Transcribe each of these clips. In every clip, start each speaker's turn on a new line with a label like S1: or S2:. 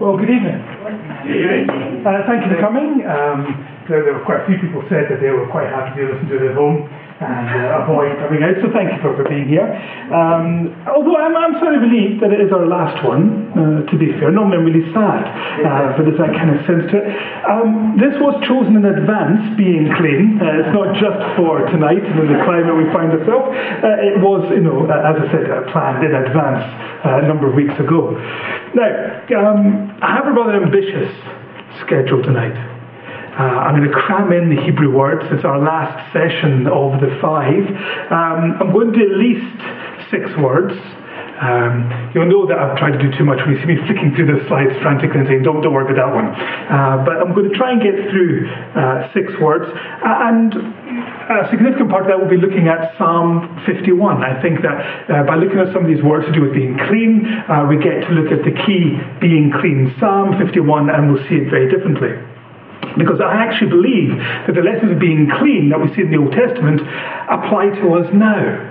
S1: Well, good evening. Uh, thank you for coming. Um, there, there, were quite a few people said that they were quite happy to listen to it at home and uh, avoid coming out, so thank you for, for being here. Um, although I'm, I'm of relieved that it is our last one, uh, to be fair. Normally I'm really sad, uh, but there's that kind of sense to it. Um, this was chosen in advance, being clean. Uh, it's not just for tonight and in the climate we find ourselves. Uh, it was, you know, as I said, planned in advance a number of weeks ago. Now, um, I have a rather ambitious schedule tonight. Uh, I'm going to cram in the Hebrew words. It's our last session of the five. Um, I'm going to do at least six words. Um, you'll know that I've tried to do too much when you see me flicking through the slides frantically and saying, don't, don't worry about that one. Uh, but I'm going to try and get through uh, six words. And a significant part of that will be looking at Psalm 51. I think that uh, by looking at some of these words to do with being clean, uh, we get to look at the key being clean. Psalm 51, and we'll see it very differently. Because I actually believe that the lessons of being clean that we see in the Old Testament apply to us now,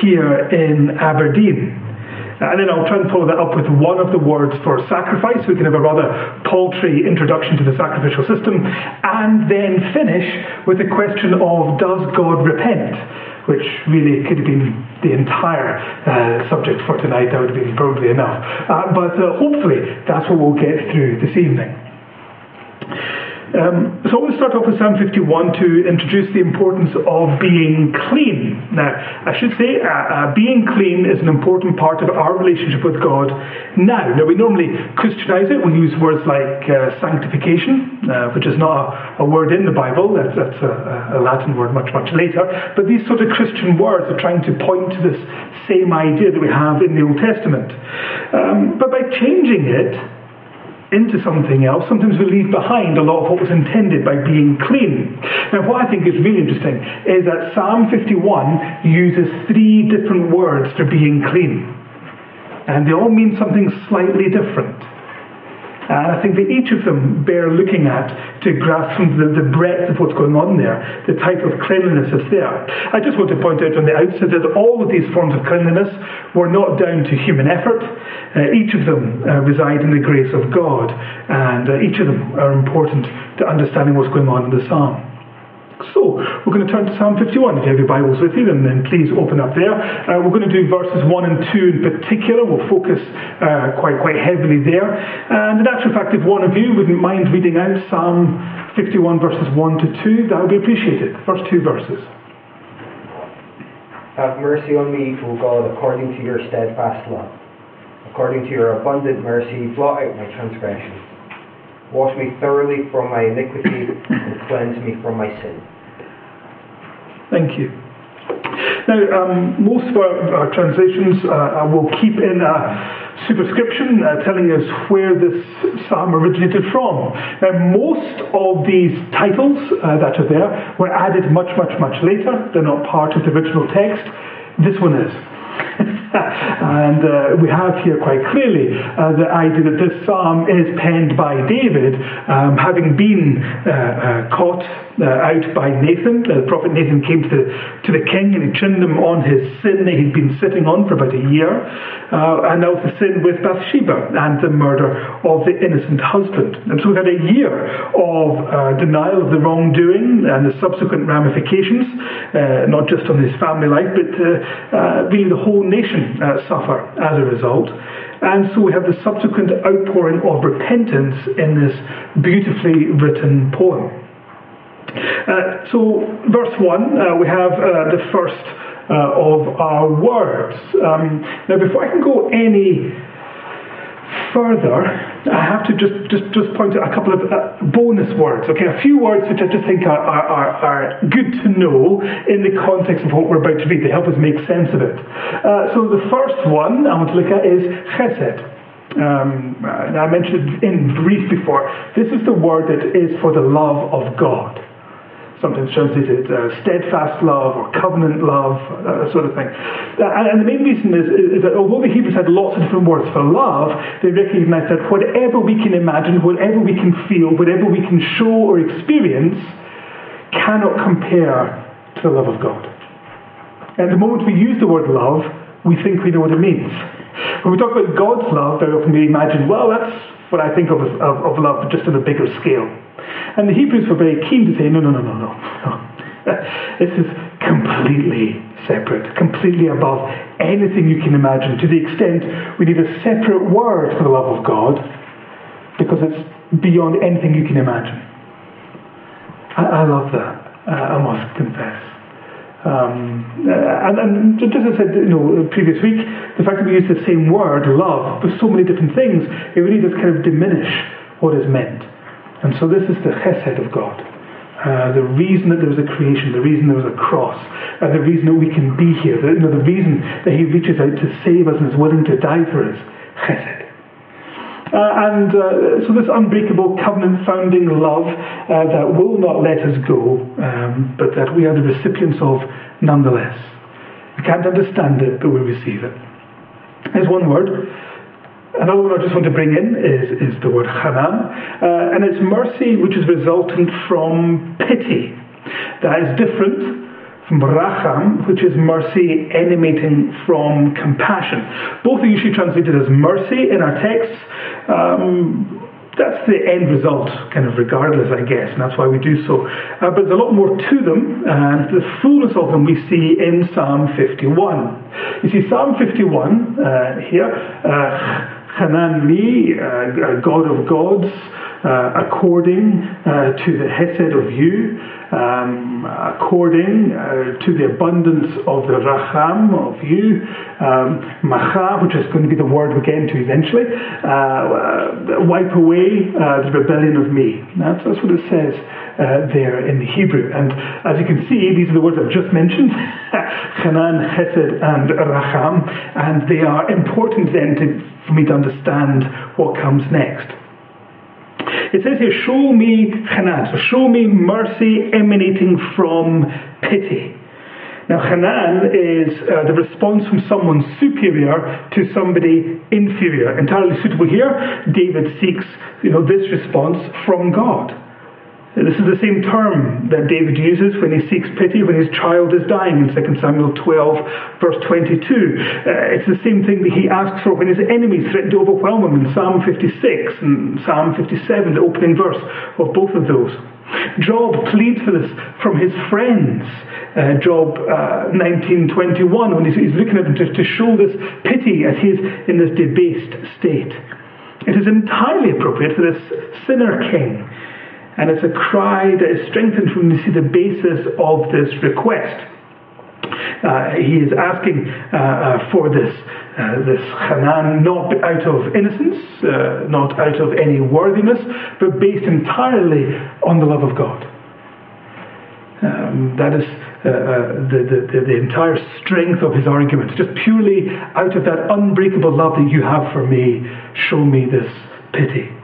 S1: here in Aberdeen. Uh, and then I'll try and follow that up with one of the words for sacrifice. We can have a rather paltry introduction to the sacrificial system. And then finish with the question of does God repent? Which really could have been the entire uh, subject for tonight. That would have been probably enough. Uh, but uh, hopefully that's what we'll get through this evening. Um, so to start off with Psalm 51 to introduce the importance of being clean. Now, I should say, uh, uh, being clean is an important part of our relationship with God now. Now, we normally Christianize it. We use words like uh, sanctification, uh, which is not a, a, word in the Bible. That's, that's a, a, Latin word much, much later. But these sort of Christian words are trying to point to this same idea that we have in the Old Testament. Um, but by changing it, into something else, sometimes we leave behind a lot of what was intended by being clean. Now, what I think is really interesting is that Psalm 51 uses three different words for being clean, and they all mean something slightly different. And I think that each of them bear looking at to grasp the, the breadth of what's going on there, the type of cleanliness that's there. I just want to point out from the outset that all of these forms of cleanliness were not down to human effort. Uh, each of them uh, reside in the grace of God, and uh, each of them are important to understanding what's going on in the psalm. So, we're going to turn to Psalm 51. If you have your Bibles with you, then, then please open up there. Uh, we're going to do verses 1 and 2 in particular. We'll focus uh, quite, quite heavily there. And in actual fact, if one of you wouldn't mind reading out Psalm 51, verses 1 to 2, that would be appreciated. First two verses.
S2: Have mercy on me, O God, according to your steadfast love. According to your abundant mercy, blot out my transgressions Wash me thoroughly from my iniquity and cleanse me from my sin.
S1: Thank you. Now, um, most of our, our translations uh, will keep in a superscription uh, telling us where this psalm originated from. Now, most of these titles uh, that are there were added much, much, much later. They're not part of the original text. This one is. and uh, we have here quite clearly uh, the idea that this psalm is penned by David, um, having been uh, uh caught uh, out by Nathan. the prophet Nathan came to the, to the king and he chinned him on his sin that he'd been sitting on for about a year, uh, and now the sin with Bathsheba and the murder of the innocent husband. And so we've had a year of denial of the wrongdoing and the subsequent ramifications, not just on his family life, but really the whole nation uh, suffer as a result. And so we have the subsequent outpouring of repentance in this beautifully written poem. Uh, so, verse 1, uh, we have uh, the first uh, of our words. Um, now, before I can go any further, I have to just, just, just point out a couple of uh, bonus words, okay? A few words which I just think are, are, are, are, good to know in the context of what we're about to read. They help us make sense of it. Uh, so the first one I want to look at is chesed. Um, I mentioned in brief before. This is the word that is for the love of God sometimes translated uh, steadfast love or covenant love, uh, that sort of thing. Uh, and, and, the main reason is, is, that although the Hebrews had lots of different words for love, they recognized that whatever we can imagine, whatever we can feel, whatever we can show or experience, cannot compare to the love of God. And the moment we use the word love, we think we know what it means. When we talk about God's love, very often we imagine, well, that's what I think of of, of love, just on a bigger scale. And the Hebrews were very keen to say, no, no, no, no, no. no. this is completely separate, completely above anything you can imagine, to the extent we need a separate word for the love of God because it's beyond anything you can imagine. I, I love that, uh, I must confess. Um, and, and, just as I said, you know, previous week, the fact that we use the same word, love, for so many different things, it really does kind of diminish what is meant. And so this is the chesed of God. Uh, the reason that there was a creation, the reason there was a cross, and the reason that we can be here, the, you know, the reason that He reaches out to save us and is willing to die for us, chesed. Uh, and uh, so this unbreakable covenant founding love uh, that will not let us go, um, but that we are the recipients of nonetheless. We can't understand it, but we receive it. There's one word. Another one I just want to bring in is, is the word hanan, uh, and it's mercy which is resultant from pity. That is different racham, which is mercy emanating from compassion. Both are usually translated as mercy in our texts. Um, that's the end result, kind of regardless, I guess, and that's why we do so. Uh, but there's a lot more to them, and the fullness of them we see in Psalm 51. You see, Psalm 51 uh, here, uh, Hanan li, uh, God of gods, uh, according uh, to the Hesed of you, um, according uh, to the abundance of the Racham of you, um, Macha, which is going to be the word we get into eventually, uh, wipe away uh, the rebellion of me. That's, that's what it says uh, there in the Hebrew. And as you can see, these are the words I've just mentioned Hanan, Hesed, and Racham, and they are important then to, for me to understand what comes next. It says here, show me Hanan, so show me mercy emanating from pity. Now, Hanan is uh, the response from someone superior to somebody inferior. Entirely suitable here, David seeks you know, this response from God. This is the same term that David uses when he seeks pity when his child is dying in 2 Samuel 12, verse 22. Uh, it's the same thing that he asks for when his enemies threaten to overwhelm him in Psalm 56 and Psalm 57, the opening verse of both of those. Job pleads for this from his friends. Uh, Job uh, 19:21, when he's, he's, looking at him to, to show this pity as he's in this debased state. It is entirely appropriate for this sinner king and it's a cry that is strengthened when we see the basis of this request. Uh, he is asking uh, uh, for this, uh, this Hanan not out of innocence, uh, not out of any worthiness, but based entirely on the love of God. Um, that is uh, the, the, the, entire strength of his argument. Just purely out of that unbreakable love that you have for me, show me this pity.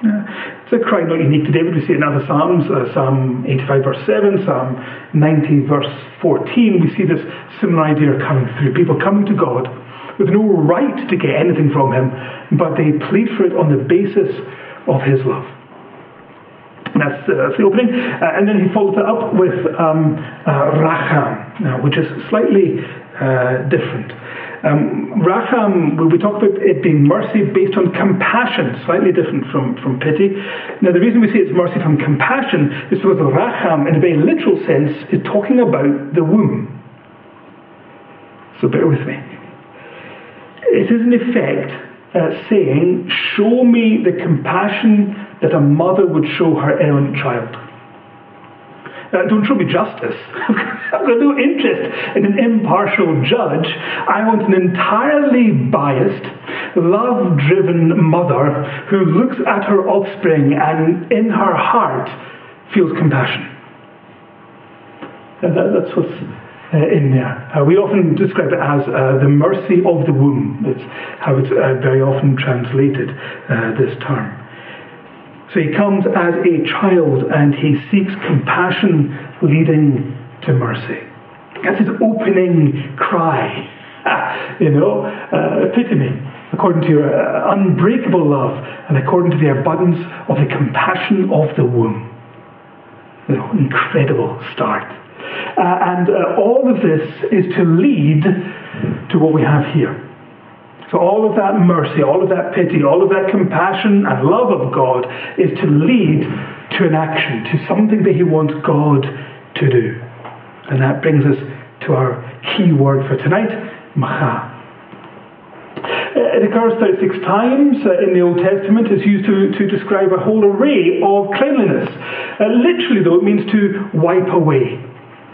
S1: It's a cry not unique to David. We see it in other Psalms, uh, Psalm 85 verse 7, Psalm 90 verse 14. We see this similar idea coming through. People coming to God with no right to get anything from Him, but they plead for it on the basis of His love. That's, uh, that's the opening. Uh, and then he follows it up with um, uh, Racham, which is slightly uh, different. Um, Racham, we talk about it being mercy based on compassion, slightly different from, from pity. Now, the reason we say it's mercy from compassion is because Racham, in a very literal sense, is talking about the womb. So bear with me. It is in effect uh, saying, Show me the compassion that a mother would show her errant child. Uh, don't show me justice. I've got no interest in an impartial judge. I want an entirely biased, love driven mother who looks at her offspring and in her heart feels compassion. Uh, that, that's what's uh, in there. Uh, we often describe it as uh, the mercy of the womb. It's how it's uh, very often translated, this term. So he comes as a child and he seeks compassion leading to mercy. That's his opening cry. you know, uh, pity me according to your uh, unbreakable love and according to the abundance of the compassion of the womb. You know, incredible start. Uh, and uh, all of this is to lead to what we have here. So all of that mercy, all of that pity, all of that compassion and love of God is to lead to an action, to something that he wants God to do. And that brings us to our key word for tonight, macha. It occurs 36 times uh, in the Old Testament. It's used to, to describe a whole array of cleanliness. Uh, literally, though, it means to wipe away.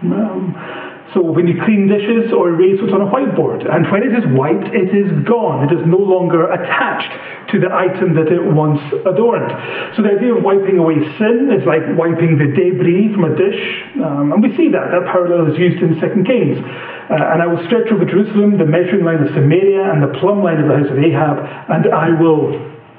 S1: Um, so when you clean dishes or erase what's on a whiteboard, and when it is wiped, it is gone. It is no longer attached to the item that it once adorned. So the idea of wiping away sin is like wiping the debris from a dish, um, and we see that. That parallel is used in 2 Kings. Uh, and I will stretch over Jerusalem the measuring line of Samaria and the plumb line of the house of Ahab, and I will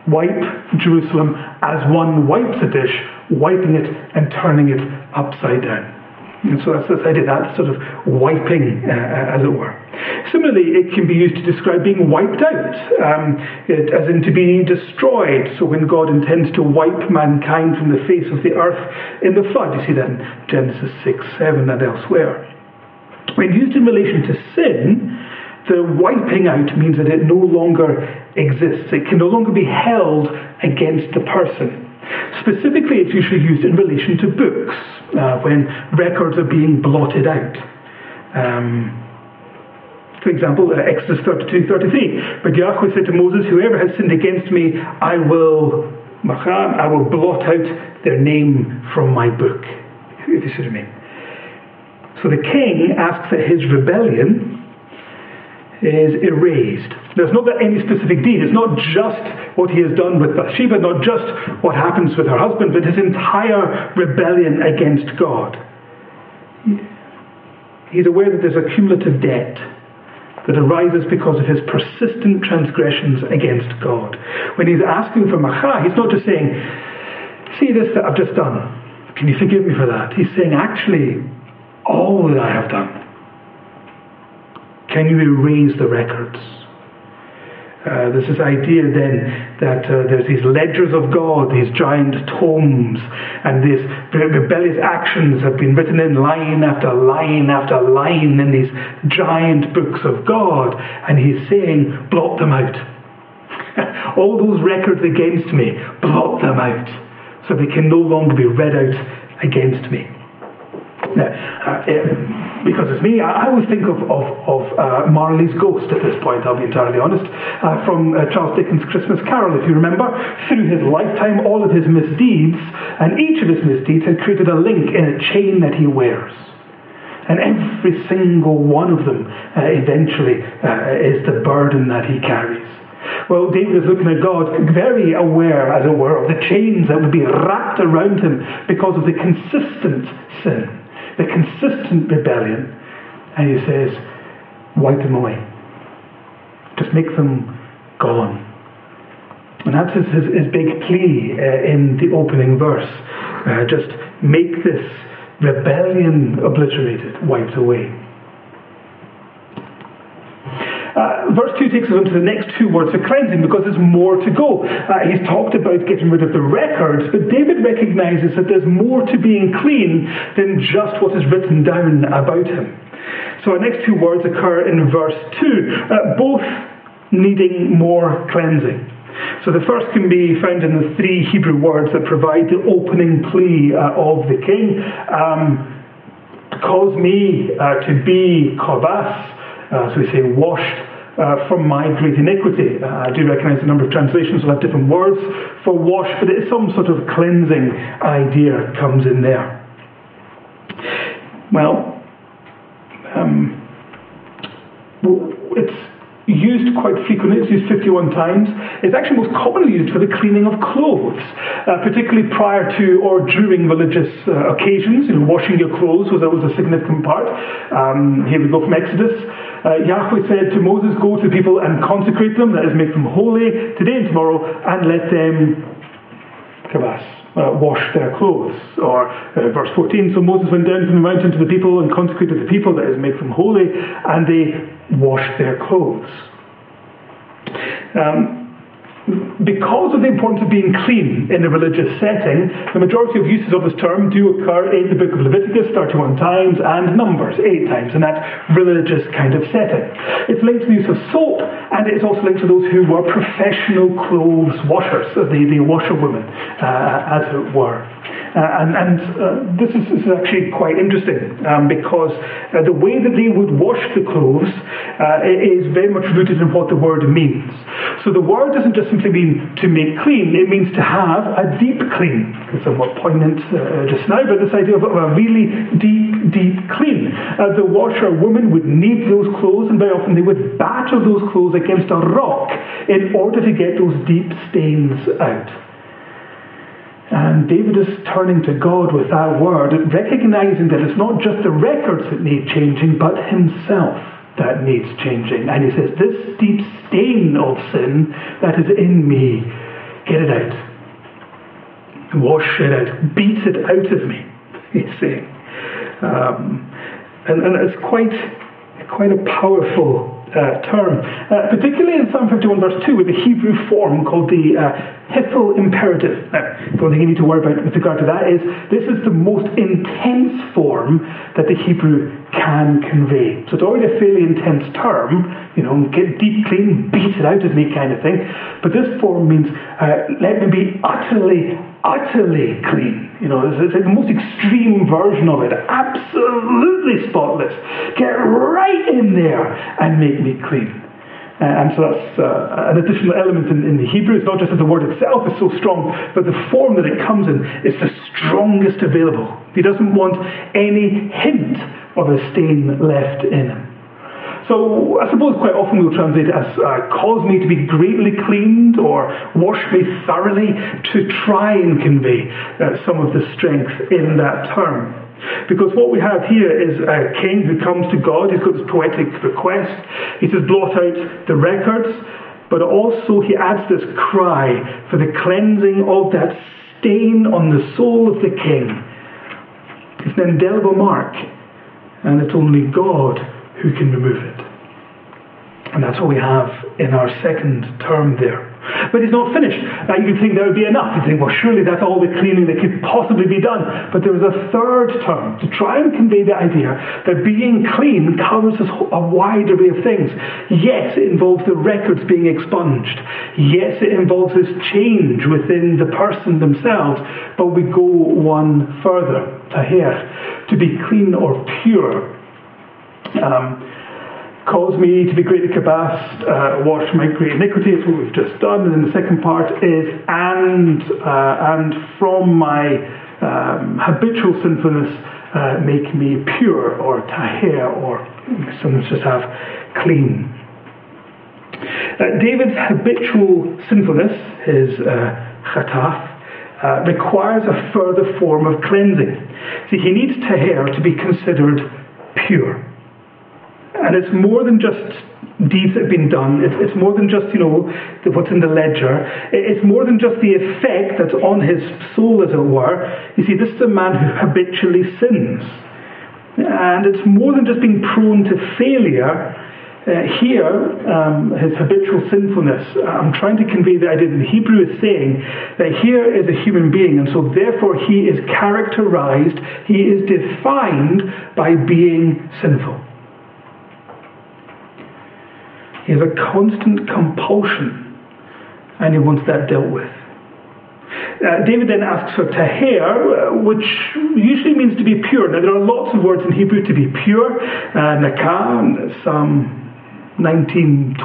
S1: wipe Jerusalem as one wipes a dish, wiping it and turning it upside down. And so that's this idea, that sort of wiping, uh, as it were. Similarly, it can be used to describe being wiped out, um, it, as in to be destroyed. So when God intends to wipe mankind from the face of the earth in the flood, you see that in Genesis 6, 7, and elsewhere. When used in relation to sin, the wiping out means that it no longer exists. It can no longer be held against the person. Specifically, it's usually used in relation to books, uh, when records are being blotted out. Um, for example, uh, Exodus 32 33. But Yahweh said to Moses, Whoever has sinned against me, I will, I will blot out their name from my book. If you see what I mean. So the king asks that his rebellion is erased. There's not any specific deed. It's not just what he has done with Bathsheba, not just what happens with her husband, but his entire rebellion against God. He's aware that there's a cumulative debt that arises because of his persistent transgressions against God. When he's asking for macha, he's not just saying, See this that I've just done. Can you forgive me for that? He's saying, Actually, all that I have done can you erase the records? Uh, there's this idea then that uh, there's these ledgers of God, these giant tomes, and these rebellious actions have been written in line after line after line in these giant books of God. And he's saying, blot them out. All those records against me, blot them out, so they can no longer be read out against me. Uh, because it's me, I, always think of, of, of uh, Marley's Ghost at this point, I'll be entirely honest, uh, from uh, Charles Dickens' Christmas Carol, if you remember. Through his lifetime, all of his misdeeds, and each of his misdeeds had created a link in a chain that he wears. And every single one of them uh, eventually is the burden that he carries. Well, David is looking at God, very aware, as it were, of the chains that would be wrapped around him because of the consistent sin the consistent rebellion, and he says, wipe them away. Just make them gone. And that's his, his, his big plea uh, in the opening verse. Uh, just make this rebellion obliterated, wiped away. Uh, verse 2 takes us on to the next two words for cleansing because there's more to go. Uh, he's talked about getting rid of the records, but David recognizes that there's more to being clean than just what is written down about him. So our next two words occur in verse 2, uh, both needing more cleansing. So the first can be found in the three Hebrew words that provide the opening plea uh, of the king. Um, cause me uh, to be kobas, uh, so we say washed uh, from my great iniquity. Uh, I do recognize a number of translations will have different words for wash, but it's some sort of cleansing idea comes in there. Well, um, it's used quite frequently, it's used 51 times. It's actually most commonly used for the cleaning of clothes, uh, particularly prior to or during religious uh, occasions. You know, washing your clothes was always a significant part. Um, here we go from Exodus. Uh, Yahweh said to Moses, Go to the people and consecrate them, that is, make them holy today and tomorrow, and let them kavas. Uh, wash their clothes. Or uh, verse 14, so Moses went down from the mountain to the people and consecrated the people, that is, make them holy, and they washed their clothes. Um, because of the importance of being clean in a religious setting, the majority of uses of this term do occur in the book of Leviticus 31 times and Numbers 8 times in that religious kind of setting. It's linked to the use of soap and it's also linked to those who were professional clothes washers, the, the washerwomen, uh, as it were. Uh, and, and uh, this, is, this, is, actually quite interesting um, because uh, the way that they would wash the clothes is very much rooted in what the word means. So the word doesn't just simply mean to make clean, it means to have a deep clean. It's somewhat poignant just now, but this idea of a really deep, deep clean. The washer woman would knead those clothes, and very often they would batter those clothes against a rock in order to get those deep stains out. And David is turning to God with that word, recognizing that it's not just the records that need changing, but himself that needs changing. And he says, This deep stain of sin that is in me, get it out. Wash it out. Beat it out of me, he's saying. Um, and, and it's quite, quite a powerful uh, term, uh, particularly in Psalm 51, verse 2, with the Hebrew form called the uh, imperative. Now, the only thing you need to worry about with regard to that is this is the most intense form that the Hebrew can convey. So it's already a fairly intense term, you know, get deep clean, beat it out of me kind of thing. But this form means uh, let me be utterly, utterly clean. You know, it's, it's the most extreme version of it. Absolutely spotless. Get right in there and make me clean. Uh, and so that's uh, an additional element in, in, the Hebrew. It's not just that the word itself is so strong, but the form that it comes in is the strongest available. He doesn't want any hint of a stain left in him. So I suppose quite often we'll translate it as uh, cause me to be greatly cleaned or wash me thoroughly to try and convey uh, some of the strength in that term. Because what we have here is a king who comes to God, he's got this poetic request. He says, blot out the records, but also he adds this cry for the cleansing of that stain on the soul of the king. It's an indelible mark, and it's only God who can remove it. And that's what we have in our second term there. But he's not finished. Uh, you'd think that would be enough. You'd think, well, surely that's all the cleaning that could possibly be done. But there was a third term to try and convey the idea that being clean covers a wide array of things. Yes, it involves the records being expunged. Yes, it involves this change within the person themselves. But we go one further. Tahir, to be clean or pure. Um, cause me to be greatly cabast, uh, wash my great iniquity, is what we've just done. And then the second part is, and, uh, and from my um, habitual sinfulness, uh, make me pure, or tahir, or some just have clean. Uh, David's habitual sinfulness, his uh, chataf, uh, requires a further form of cleansing. See, he needs tahir to be considered pure. And it's more than just deeds that have been done. It's, it's more than just, you know, what's in the ledger. It's more than just the effect that's on his soul, as it were. You see, this is a man who habitually sins. And it's more than just being prone to failure. Uh, here, um, his habitual sinfulness, I'm trying to convey the idea that the Hebrew is saying that here is a human being, and so therefore he is characterized, he is defined by being sinful. He has a constant compulsion, and he wants that dealt with. Uh, David then asks for tahir, uh, which usually means to be pure. Now, there are lots of words in Hebrew to be pure. Uh, Psalm 1912,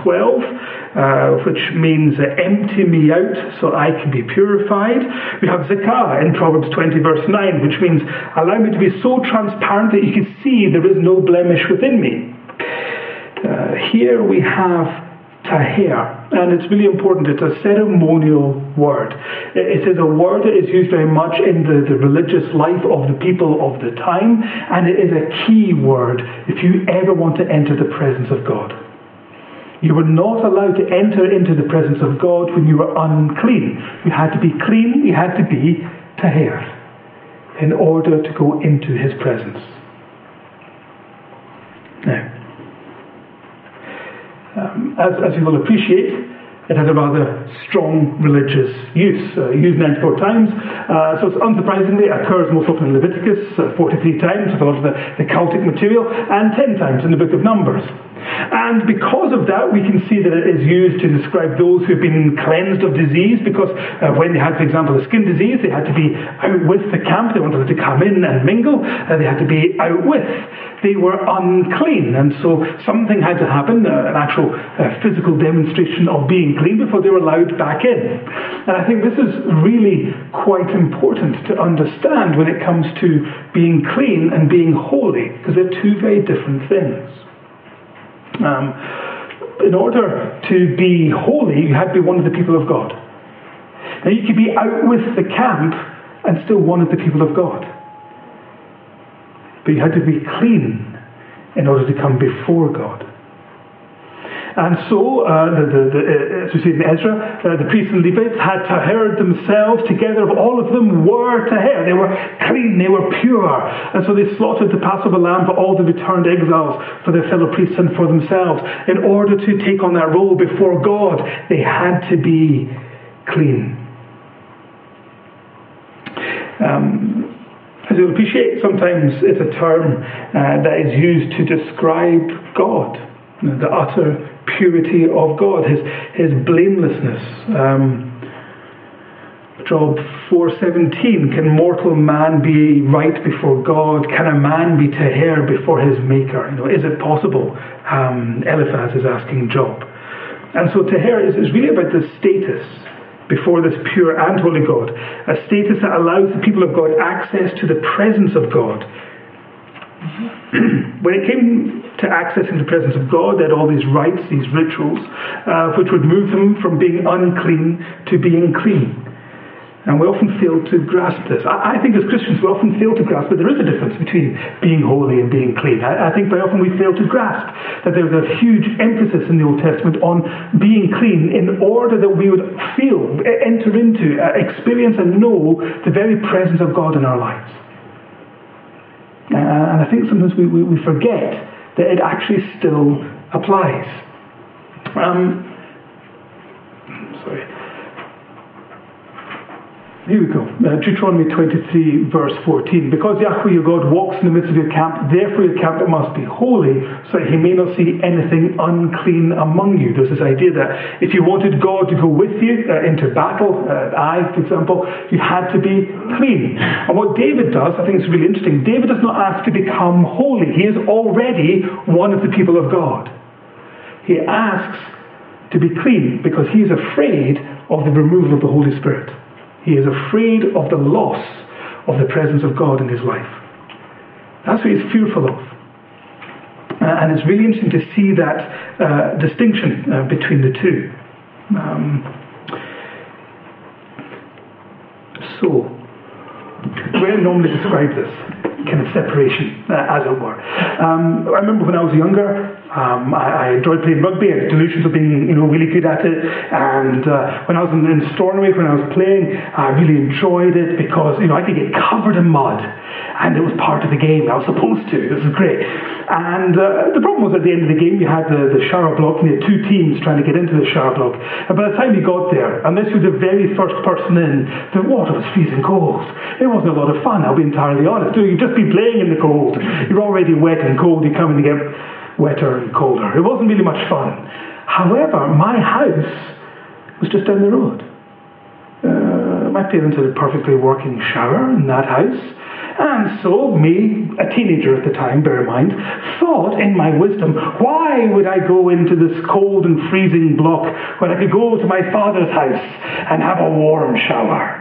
S1: uh, which means uh, empty me out so I can be purified. We have zakah in Proverbs 20, verse 9, which means allow me to be so transparent that you can see there is no blemish within me. Uh, here we have tahir, and it's really important. It's a ceremonial word. It is a word that is used very much in the, the religious life of the people of the time, and it is a key word if you ever want to enter the presence of God. You were not allowed to enter into the presence of God when you were unclean. You had to be clean, you had to be tahir in order to go into his presence. Now, as, as you will appreciate, it has a rather strong religious use, uh, used 94 times. Uh, so it's unsurprisingly it occurs most often in Leviticus, uh, 43 times with a lot of the, the cultic material, and 10 times in the book of Numbers. And because of that, we can see that it is used to describe those who have been cleansed of disease, because uh, when they had, for example, a skin disease, they had to be out with the camp. They wanted to come in and mingle. Uh, they had to be out with. They were unclean. And so something had to happen, uh, an actual uh, physical demonstration of being clean before they were allowed back in. And I think this is really quite important to understand when it comes to being clean and being holy, because they're two very different things. Um, in order to be holy, you had to be one of the people of God. Now, you could be out with the camp and still one of the people of God. But you had to be clean in order to come before God. And so, uh, the, the, the, as we see in Ezra, uh, the priests and Levites had tahered themselves together. All of them were taher. They were clean. They were pure. And so they slaughtered the Passover lamb for all the returned exiles, for their fellow priests and for themselves. In order to take on that role before God, they had to be clean. Um, as you'll appreciate, sometimes it's a term uh, that is used to describe God, the utter purity of God, his, his blamelessness. Um, Job 4:17 Can mortal man be right before God? Can a man be taher before his maker? You know, is it possible? Um, Eliphaz is asking Job. And so taher is, is really about the status before this pure and holy God, a status that allows the people of God access to the presence of God. when it came to accessing the presence of God, they had all these rites, these rituals, uh, which would move them from being unclean to being clean. And we often fail to grasp this. I, I, think as Christians we often fail to grasp that there is a difference between being holy and being clean. I, I think very often we fail to grasp that there's a huge emphasis in the Old Testament on being clean in order that we would feel, enter into, uh, experience and know the very presence of God in our lives. Uh, and I think sometimes we, we, we forget that it actually still applies. Um, sorry. Here we go. Uh, Deuteronomy 23, verse 14. Because Yahweh your God walks in the midst of your camp, therefore your camp must be holy, so that he may not see anything unclean among you. There's this idea that if you wanted God to go with you uh, into battle, uh, Ai, for example, you had to be clean. And what David does, I think it's really interesting, David does not ask to become holy. He is already one of the people of God. He asks to be clean because he is afraid of the removal of the Holy Spirit. He is afraid of the loss of the presence of God in his life. That's what he's fearful of. Uh, and it's really interesting to see that uh, distinction uh, between the two. Um, so, we normally describe this kind of separation, uh, as it were. Um, I remember when I was younger, um, I, I, enjoyed playing rugby. I had delusions of being, you know, really good at it. And uh, when I was in, in Stornoway, when I was playing, I really enjoyed it because, you know, I could get covered in mud. And it was part of the game. I was supposed to. This is great. And uh, the problem was at the end of the game, you had the, the shower block, and you had two teams trying to get into the shower block. And by the time you got there, unless you were the very first person in, the water was freezing cold. It wasn't a lot of fun, I'll be entirely honest. You'd just be playing in the cold. You're already wet and cold. You come in to get wetter and colder. It wasn't really much fun. However, my house was just down the road. Uh, my parents had a perfectly working shower in that house. And so, me, a teenager at the time, bear in mind, thought in my wisdom, why would I go into this cold and freezing block when I could go to my father's house and have a warm shower?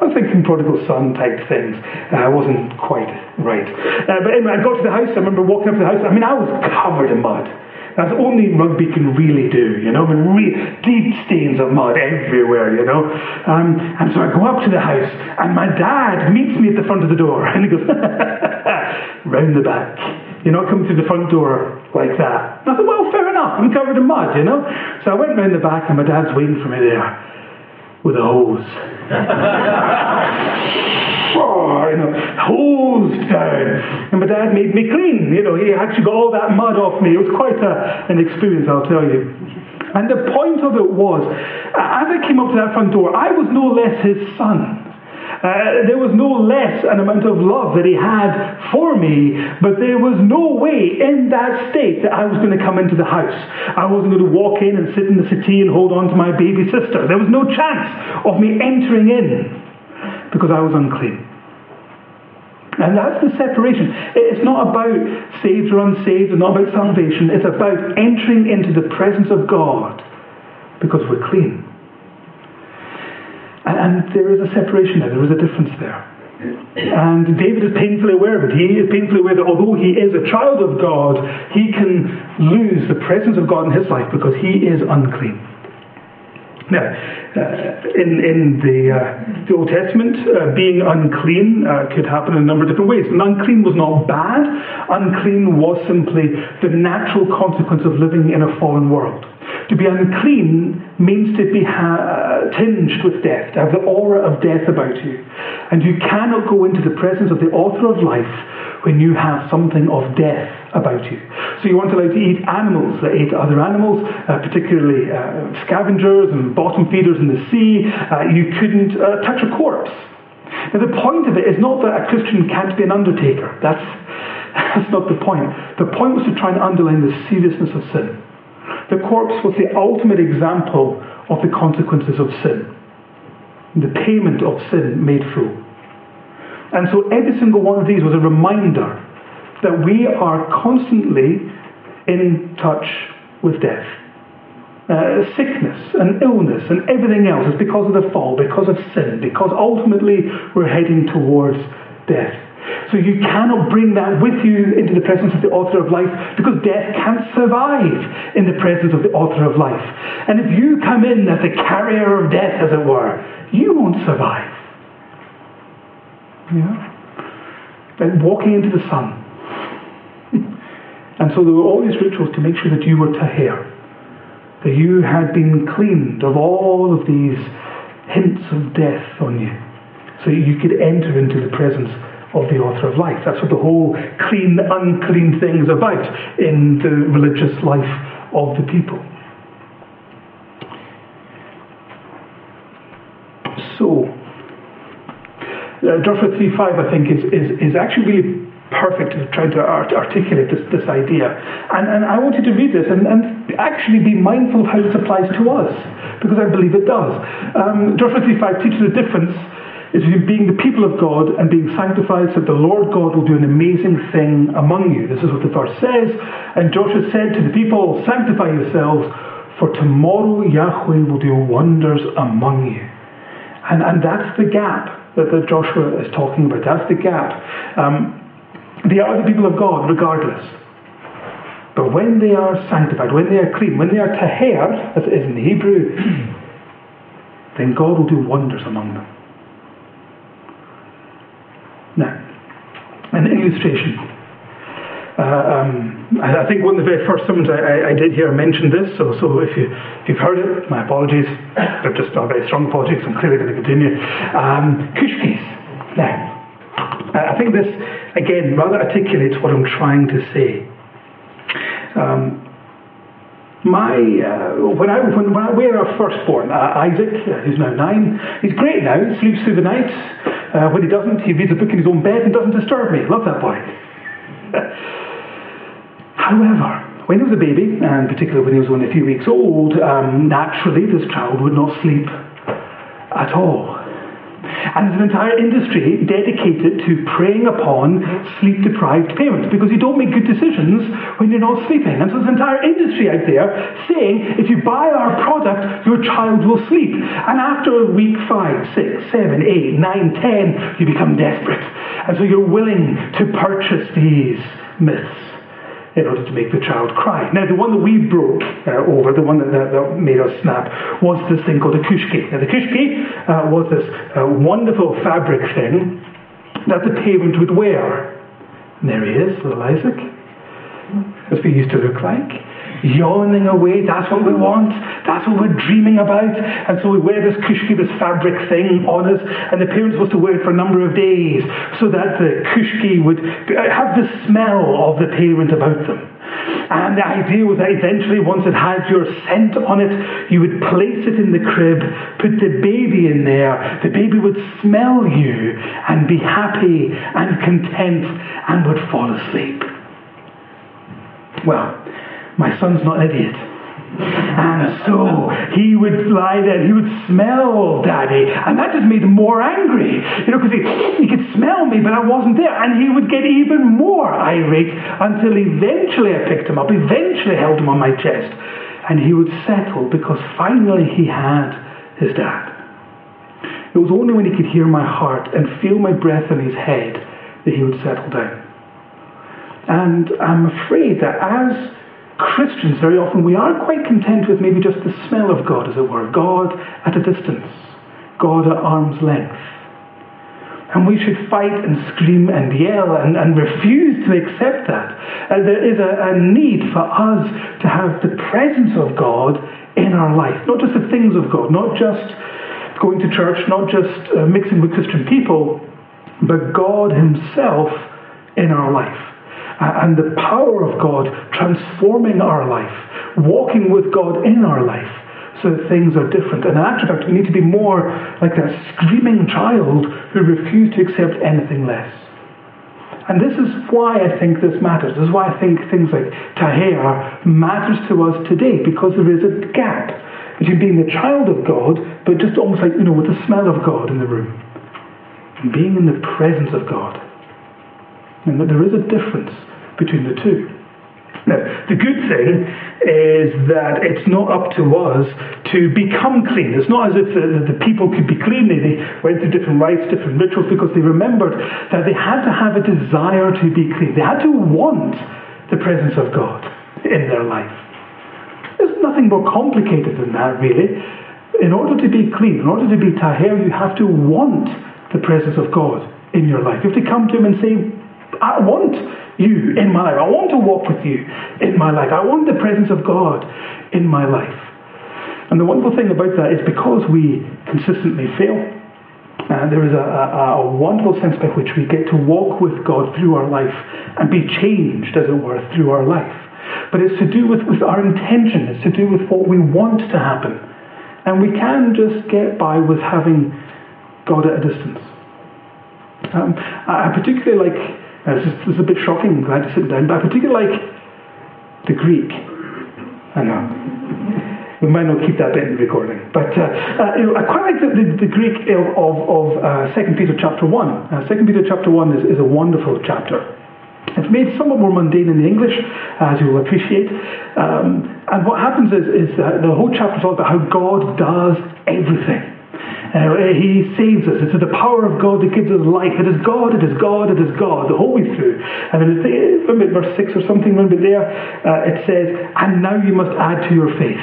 S1: I was thinking prodigal son type things. I uh, wasn't quite right. Uh, but anyway, I got to the house. I remember walking up to the house. I mean, I was covered in mud. That's only rugby can really do, you know, but re- deep stains of mud everywhere, you know. Um, and so I go up to the house, and my dad meets me at the front of the door, and he goes, round the back. You're not coming through the front door like that. And I thought, well, fair enough. I'm covered in mud, you know. So I went round the back, and my dad's waiting for me there with a hose. oh, you know, hose down. And my dad made me clean. You know, he actually got all that mud off me. It was quite a, an experience, I'll tell you. And the point of it was, as I came up to that front door, I was no less his son. Uh, there was no less an amount of love that he had for me, but there was no way in that state that I was going to come into the house. I wasn't going to walk in and sit in the settee and hold on to my baby sister. There was no chance of me entering in because I was unclean. And that's the separation. It's not about saved or unsaved, it's not about salvation. It's about entering into the presence of God because we're clean. And, and there is a separation there, there is a difference there. And David is painfully aware of it. He is painfully aware that although he is a child of God, he can lose the presence of God in his life because he is unclean. Now, uh, in, in the, uh, the Old Testament, uh, being unclean uh, could happen in a number of different ways. And unclean was not bad, unclean was simply the natural consequence of living in a fallen world. To be unclean means to be ha- tinged with death, to have the aura of death about you. And you cannot go into the presence of the author of life when you have something of death about you. So you weren't allowed to eat animals that ate other animals, uh, particularly uh, scavengers and bottom feeders in the sea. Uh, you couldn't uh, touch a corpse. Now, the point of it is not that a Christian can't be an undertaker. That's, that's not the point. The point was to try and underline the seriousness of sin. The corpse was the ultimate example of the consequences of sin, the payment of sin made full. And so every single one of these was a reminder that we are constantly in touch with death. Uh, sickness and illness and everything else is because of the fall, because of sin, because ultimately we're heading towards death. So you cannot bring that with you into the presence of the author of life because death can't survive in the presence of the author of life. And if you come in as the carrier of death, as it were, you won't survive. Yeah? Like walking into the sun. and so there were all these rituals to make sure that you were taher, that you had been cleaned of all of these hints of death on you, so you could enter into the presence of the author of life. That's what the whole clean, unclean thing is about in the religious life of the people. So, uh, Joshua 3.5, I think, is, is, is actually really perfect at trying to art- articulate this, this idea. And, and I want you to read this and, and actually be mindful of how this applies to us, because I believe it does. Um, Joshua 3.5 teaches the difference is being the people of God and being sanctified so that the Lord God will do an amazing thing among you. This is what the verse says. And Joshua said to the people, Sanctify yourselves, for tomorrow Yahweh will do wonders among you. And, and that's the gap that, that Joshua is talking about. That's the gap. Um, they are the people of God, regardless. But when they are sanctified, when they are clean, when they are taher, as it is in Hebrew, then God will do wonders among them. Now, an illustration. Uh, um, I, I, think one of the very first sermons I, I, I, did here mentioned this, so, so if, you, you've heard it, my apologies. They're just not very strong apologies, I'm clearly going to continue. Um, kushkis. Now, I think this, again, rather articulates what I'm trying to say. Um, my uh, when I when, when I, we had our firstborn, uh, Isaac, who's now nine, he's great now. He sleeps through the night. Uh, when he doesn't, he reads a book in his own bed and doesn't disturb me. Love that boy. However, when he was a baby, and particularly when he was only a few weeks old, um, naturally this child would not sleep at all. And there's an entire industry dedicated to preying upon sleep deprived parents because you don't make good decisions when you're not sleeping. And so there's an entire industry out there saying if you buy our product, your child will sleep. And after week five, six, seven, eight, nine, ten, you become desperate. And so you're willing to purchase these myths in order to make the child cry. Now, the one that we broke uh, over, the one that, that, that, made us snap, was this thing called a kushki. Now, the kushki uh, was this uh, wonderful fabric thing that the parent would wear. And there he is, little Isaac. That's what he used to look like yawning away. That's what we want. That's what we're dreaming about. And so we wear this kushki, this fabric thing on us, and the parents supposed to wear it for a number of days so that the kushki would have the smell of the parent about them. And the idea was that eventually, once it had your scent on it, you would place it in the crib, put the baby in there. The baby would smell you and be happy and content and would fall asleep. Well, my son's not an idiot. And so he would lie there, he would smell Daddy, and that just made him more angry. You know, because he, he could smell me, but I wasn't there. And he would get even more irate until eventually I picked him up, eventually held him on my chest, and he would settle because finally he had his dad. It was only when he could hear my heart and feel my breath in his head that he would settle down. And I'm afraid that as Christians, very often, we are quite content with maybe just the smell of God, as it were. God at a distance, God at arm's length. And we should fight and scream and yell and, and refuse to accept that. Uh, there is a, a need for us to have the presence of God in our life. Not just the things of God, not just going to church, not just uh, mixing with Christian people, but God Himself in our life and the power of God transforming our life, walking with God in our life so that things are different. And in actual fact, we need to be more like that screaming child who refused to accept anything less. And this is why I think this matters. This is why I think things like Tahir matters to us today, because there is a gap between being the child of God, but just almost like, you know, with the smell of God in the room, and being in the presence of God. And that there is a difference between the two. Now, the good thing is that it's not up to us to become clean. It's not as if the, the, people could be clean. They, they went through different rites, different rituals, because they remembered that they had to have a desire to be clean. They had to want the presence of God in their life. There's nothing more complicated than that, really. In order to be clean, in order to be tahir, you have to want the presence of God in your life. You have to come to Him and say, I want you in my life. I want to walk with you in my life. I want the presence of God in my life. And the wonderful thing about that is because we consistently fail, uh, there is a, a, a, wonderful sense by which we get to walk with God through our life and be changed, as it were, through our life. But it's to do with, with our intention, it's to do with what we want to happen. And we can just get by with having God at a distance. Um, I particularly like uh, is, this is a bit shocking, glad to sit down, but I particularly like the Greek. I know. We might not keep that bit in the recording. But uh, uh, you know, I quite like the, the, the Greek of, of, of uh, 2 Peter chapter 1. Uh, 2 Peter chapter 1 is, is a wonderful chapter. It's made somewhat more mundane in the English, as you will appreciate. Um, and what happens is, is the whole chapter is all about how God does everything. Uh, he saves us. It's the power of God that gives us life. It is God, it is God, it is God, the whole way through. And then it's, remember verse 6 or something, remember there, uh, it says, and now you must add to your faith.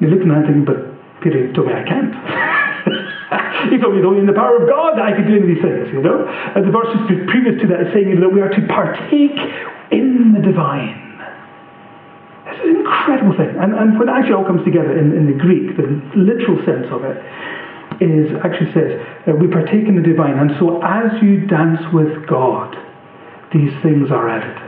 S1: You're looking at it but Peter, you told me I can't. he told me only in the power of God that I could do any of these things, you know. And the verses previous to that is saying that we are to partake in the divine. It's an incredible thing. And, and when it actually all comes together in, in the Greek, the literal sense of it is actually says, uh, we partake in the divine. And so as you dance with God, these things are added.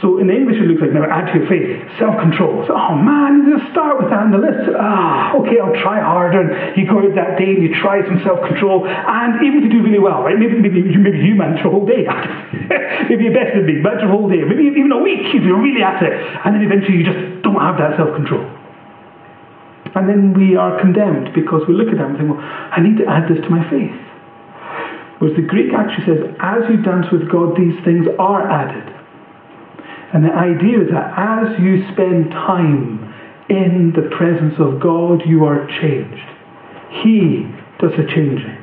S1: So in English it looks like now add to your faith, self-control. So, oh man, you just start with that on the list. Ah, okay, I'll try harder. And you go out that day and you try some self-control, and even if you do really well, right? Maybe maybe you maybe you manage a whole day. maybe you're better than me, manage a whole day, maybe even a week if you're really at it, and then eventually you just don't have that self-control. And then we are condemned because we look at them and think, well, I need to add this to my faith. Whereas the Greek actually says, as you dance with God, these things are added. And the idea is that as you spend time in the presence of God, you are changed. He does the changing.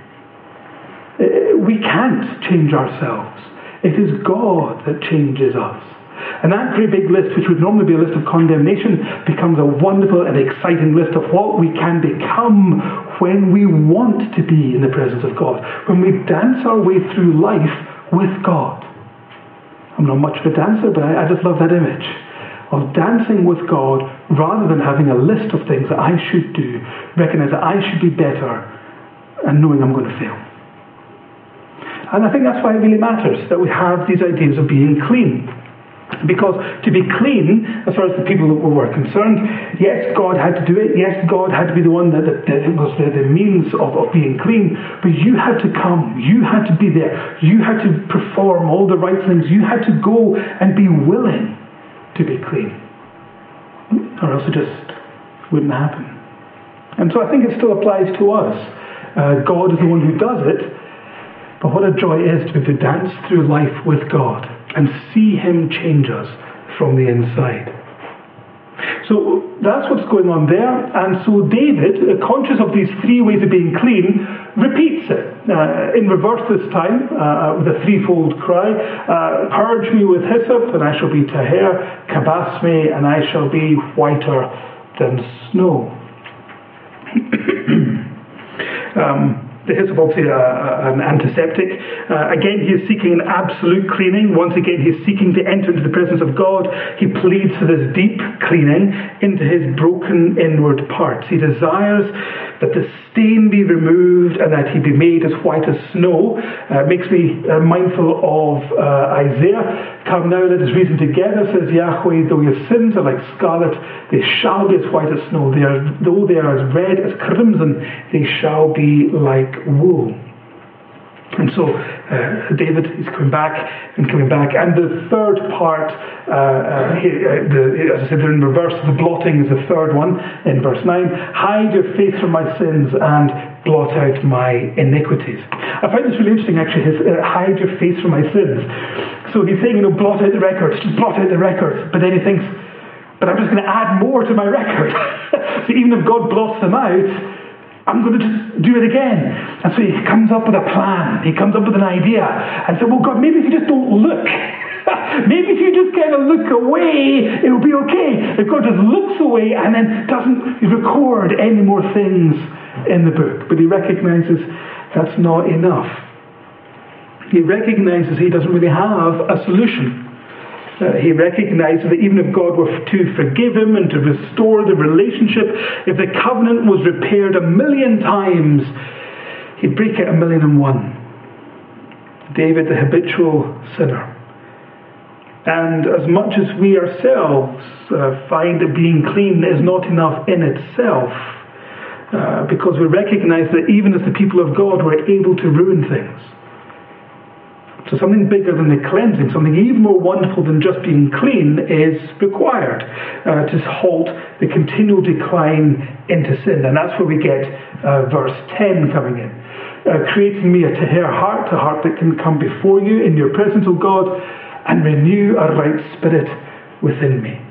S1: Uh, we can't change ourselves. It is God that changes us. And that great big list, which would normally be a list of condemnation, becomes a wonderful and exciting list of what we can become when we want to be in the presence of God, when we dance our way through life with God. I'm not much of a dancer, but I, I just love that image of dancing with God rather than having a list of things that I should do, recognize that I should be better, and knowing I'm going to fail. And I think that's why it really matters that we have these ideas of being clean. Because to be clean, as far as the people that were concerned, yes, God had to do it. Yes, God had to be the one that, that, that was the, the means of, of being clean. But you had to come. You had to be there. You had to perform all the right things. You had to go and be willing to be clean. Or else it just wouldn't happen. And so I think it still applies to us. Uh, God is the one who does it. But what a joy it is to to dance through life with God and see Him change us from the inside. So that's what's going on there. And so David, uh, conscious of these three ways of being clean, repeats it uh, in reverse this time uh, with a threefold cry uh, Purge me with hyssop, and I shall be taher, kabas me, and I shall be whiter than snow. um, hyssop obviously uh, an antiseptic. Uh, again, he is seeking an absolute cleaning. Once again, he's seeking to enter into the presence of God. He pleads for this deep cleaning into his broken inward parts. He desires that the stain be removed and that he be made as white as snow. Uh, makes me uh, mindful of uh, Isaiah. Come now, let us reason together, says Yahweh. Though your sins are like scarlet, they shall be as white as snow. They are, though they are as red as crimson, they shall be like wool. And so uh, David is coming back and coming back. And the third part, uh, uh, uh, the, as I said, they're in reverse. The blotting is the third one in verse 9. Hide your face from my sins and blot out my iniquities. I find this really interesting, actually, his uh, hide your face from my sins. So he's saying, you know, blot out the records, just blot out the records. But then he thinks, but I'm just going to add more to my record. so even if God blots them out, I'm going to just do it again. And so he comes up with a plan. He comes up with an idea. And said, well, God, maybe if you just don't look, maybe if you just kind of look away, it'll be okay. If God just looks away and then doesn't record any more things in the book. But he recognizes that's not enough. He recognizes he doesn't really have a solution. Uh, he recognized that even if God were to forgive him and to restore the relationship, if the covenant was repaired a million times, he'd break it a million and one. David, the habitual sinner. And as much as we ourselves uh, find that being clean is not enough in itself, uh, because we recognize that even as the people of God, we're able to ruin things. So something bigger than the cleansing, something even more wonderful than just being clean is required uh, to halt the continual decline into sin. And that's where we get uh, verse 10 coming in. Uh, creating me a taher heart, a heart that can come before you in your presence, O God, and renew a right spirit within me.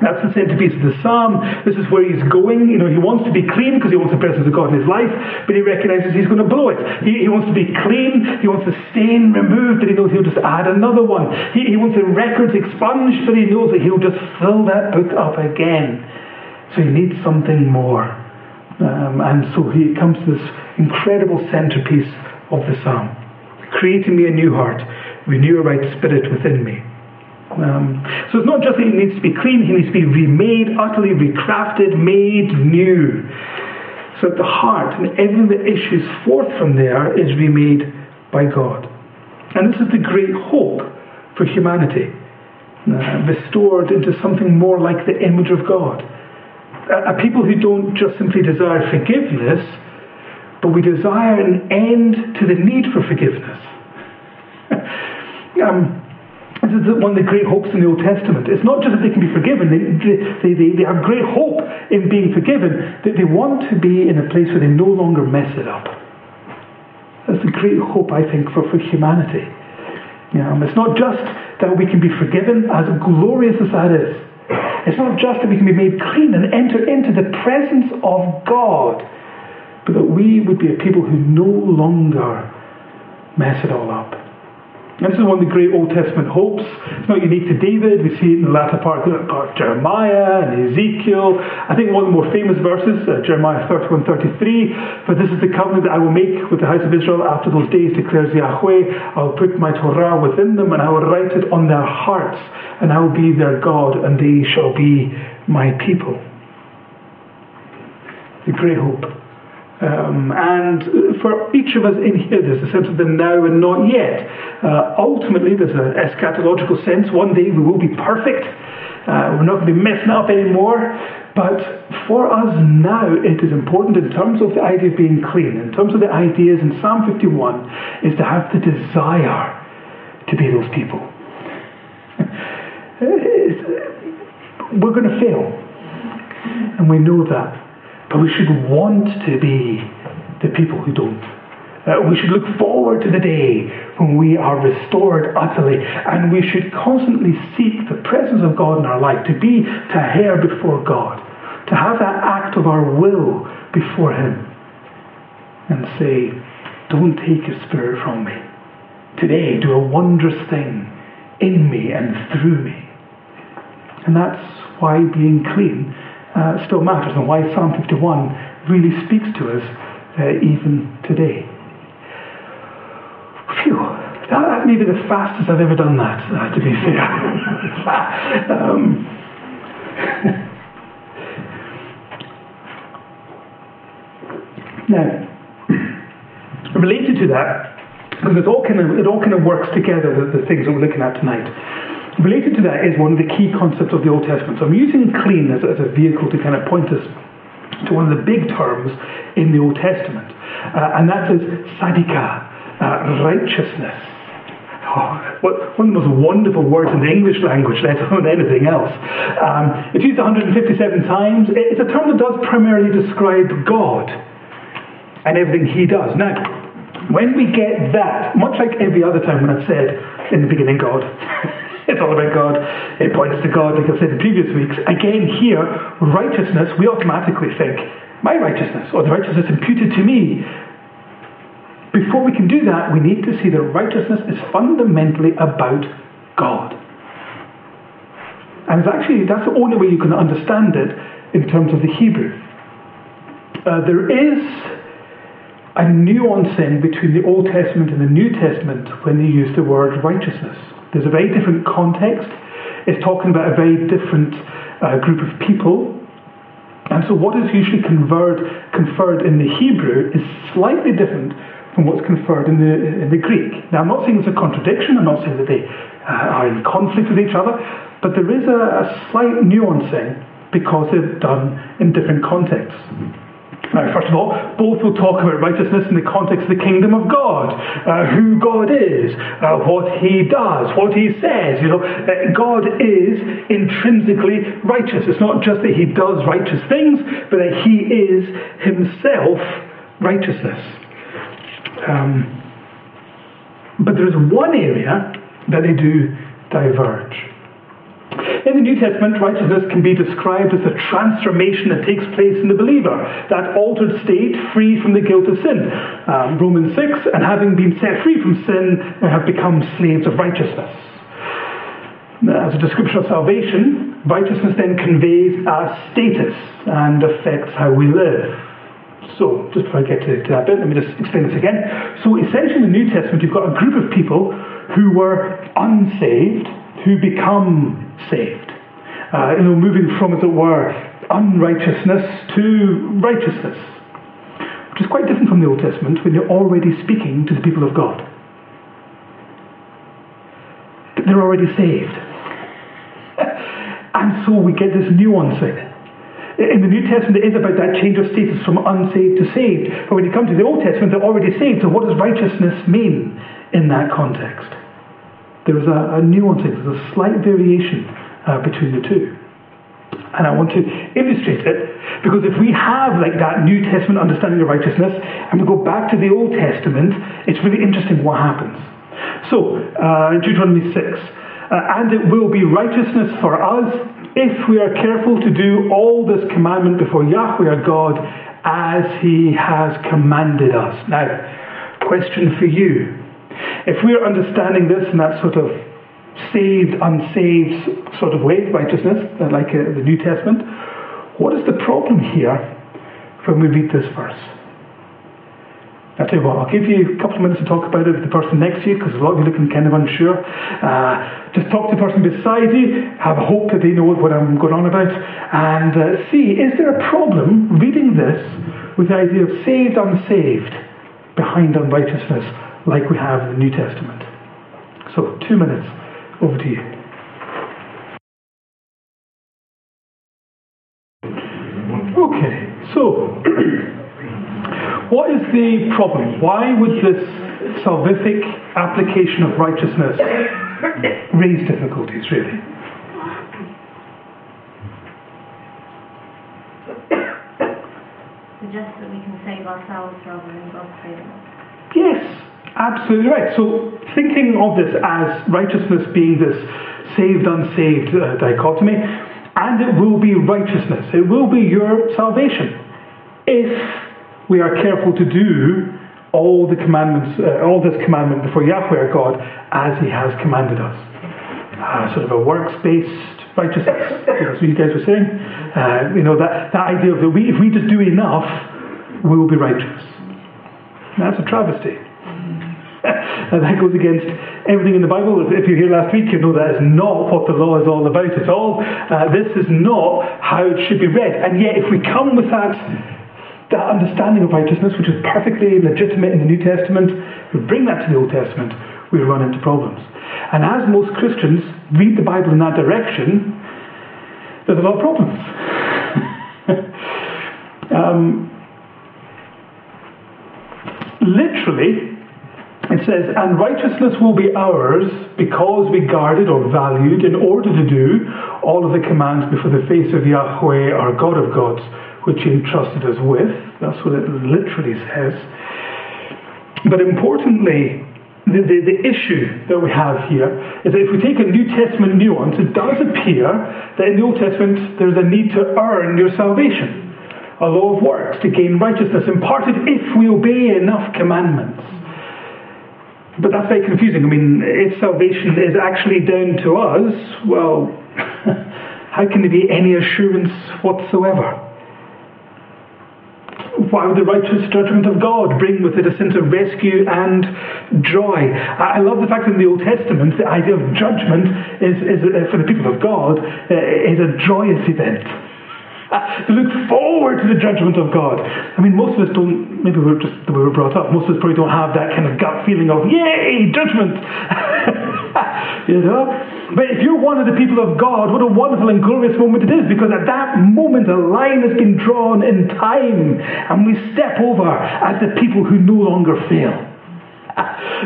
S1: That's the centerpiece of the psalm. This is where he's going. You know, he wants to be clean because he wants the presence of God in his life, but he recognizes he's going to blow it. He, he wants to be clean. He wants the stain removed, but he knows he'll just add another one. He, he wants the records expunged, but he knows that he'll just fill that book up again. So he needs something more. Um, and so he comes to this incredible centerpiece of the psalm. Create in me a new heart, renew a right spirit within me. Um, so it's not just that he needs to be clean, he needs to be remade, utterly recrafted, made new. So the heart and everything that issues forth from there is remade by God. And this is the great hope for humanity, uh, restored into something more like the image of God. A, a people who don't just simply desire forgiveness, but we desire an end to the need for forgiveness. um, this is one of the great hopes in the Old Testament. It's not just that they can be forgiven, they, they, they, they have great hope in being forgiven, that they want to be in a place where they no longer mess it up. That's the great hope, I think, for, for humanity. Um, it's not just that we can be forgiven, as glorious as that is. It's not just that we can be made clean and enter into the presence of God, but that we would be a people who no longer mess it all up. This is one of the great Old Testament hopes. It's not unique to David. We see it in the latter part of Jeremiah and Ezekiel. I think one of the more famous verses, uh, Jeremiah 31 33, For this is the covenant that I will make with the house of Israel after those days, declares Yahweh. I will put my Torah within them, and I will write it on their hearts, and I will be their God, and they shall be my people. The great hope Um, and for each of us in here, there's a sense of the now and not yet. Uh, ultimately, there's an eschatological sense. One day we will be perfect. Uh, we're not going to be messing up anymore. But for us now, it is important in terms of the idea of being clean, in terms of the ideas in Psalm 51, is to have the desire to be those people. we're going to fail. And we know that. But we should want to be the people who don't. Uh, we should look forward to the day when we are restored utterly, and we should constantly seek the presence of God in our life, to be taher before God, to have that act of our will before Him, and say, Don't take your spirit from me. Today, do a wondrous thing in me and through me. And that's why being clean uh, still matters and why Psalm 51 really speaks to us uh, even today. Phew, that, that may be the fastest I've ever done that, uh, to be fair. um, now, related to that, because it all kind of it all kind of works together the, the things that we're looking at tonight. Related to that is one of the key concepts of the Old Testament. So I'm using clean as, as a vehicle to kind of point us to one of the big terms in the Old Testament, uh, and that is sadika, uh, righteousness. Oh, what, one of the most wonderful words in the English language, let alone anything else. Um, it's used 157 times. It's a term that does primarily describe God and everything He does. Now, when we get that, much like every other time when I've said in the beginning, God. It's all about God. It points to God, like I've said in previous weeks. Again, here, righteousness, we automatically think, my righteousness, or the righteousness imputed to me. Before we can do that, we need to see that righteousness is fundamentally about God. And it's actually, that's the only way you can understand it in terms of the Hebrew. Uh, there is a nuancing between the Old Testament and the New Testament when they use the word righteousness. There's a very different context. It's talking about a very different uh, group of people. And so, what is usually conferred, conferred in the Hebrew is slightly different from what's conferred in the, in the Greek. Now, I'm not saying it's a contradiction, I'm not saying that they uh, are in conflict with each other, but there is a, a slight nuancing because they're done in different contexts. Now, first of all, both will talk about righteousness in the context of the kingdom of God, uh, who God is, uh, what He does, what He says. You know, uh, God is intrinsically righteous. It's not just that He does righteous things, but that He is Himself righteousness. Um, but there is one area that they do diverge. In the New Testament, righteousness can be described as the transformation that takes place in the believer, that altered state free from the guilt of sin. Um, Romans 6, and having been set free from sin, have become slaves of righteousness. As a description of salvation, righteousness then conveys our status and affects how we live. So, just before I get to, to that bit, let me just explain this again. So, essentially, in the New Testament, you've got a group of people who were unsaved, who become saved. Uh, you know, moving from, as it were, unrighteousness to righteousness, which is quite different from the Old Testament when you're already speaking to the people of God. They're already saved. and so we get this nuancing. In the New Testament, it is about that change of status from unsaved to saved. But when you come to the Old Testament, they're already saved. So what does righteousness mean in that context? There is a, a nuance, there's a slight variation uh, between the two. And I want to illustrate it because if we have like that New Testament understanding of righteousness and we go back to the Old Testament, it's really interesting what happens. So, uh, Deuteronomy 6, uh, and it will be righteousness for us if we are careful to do all this commandment before Yahweh our God as he has commanded us. Now, question for you if we're understanding this in that sort of saved, unsaved sort of way, righteousness, uh, like uh, the New Testament, what is the problem here when we read this verse? I'll tell you what, I'll give you a couple of minutes to talk about it with the person next to you because a lot of you looking kind of unsure. Uh, just talk to the person beside you, have hope that they know what I'm going on about, and uh, see is there a problem reading this with the idea of saved, unsaved, behind unrighteousness, like we have in the New Testament. So, two minutes. Over to you. Okay, so what is the problem? Why would this salvific application of righteousness raise difficulties, really?
S3: Suggest that we can save ourselves rather than God saving us.
S1: Absolutely right. So, thinking of this as righteousness being this saved unsaved uh, dichotomy, and it will be righteousness, it will be your salvation if we are careful to do all the commandments, uh, all this commandment before Yahweh our God as He has commanded us. Uh, sort of a works-based righteousness. That's what you guys were saying. Uh, you know that, that idea of that we, if we just do enough, we will be righteous. That's a travesty. and that goes against everything in the Bible. If, if you were here last week, you know that is not what the law is all about at all. Uh, this is not how it should be read. And yet, if we come with that that understanding of righteousness, which is perfectly legitimate in the New Testament, we bring that to the Old Testament, we run into problems. And as most Christians read the Bible in that direction, there's a lot of problems. um, literally, it says, and righteousness will be ours because we guarded or valued in order to do all of the commands before the face of Yahweh, our God of gods, which he entrusted us with. That's what it literally says. But importantly, the, the, the, issue that we have here is that if we take a New Testament nuance, it does appear that in the Old Testament there's a need to earn your salvation, a law of works to gain righteousness, imparted if we obey enough commandments. But that's very confusing. I mean, if salvation is actually down to us, well, how can there be any assurance whatsoever? why would the righteous judgment of God bring with it a sense of rescue and joy? I love the fact that in the Old Testament, the idea of judgment is, is uh, for the people of God, uh, is a joyous event. To look forward to the judgment of God. I mean, most of us don't, maybe we're just the way we're brought up, most of us probably don't have that kind of gut feeling of, yay, judgment! you know? But if you're one of the people of God, what a wonderful and glorious moment it is because at that moment a line has been drawn in time and we step over as the people who no longer fail.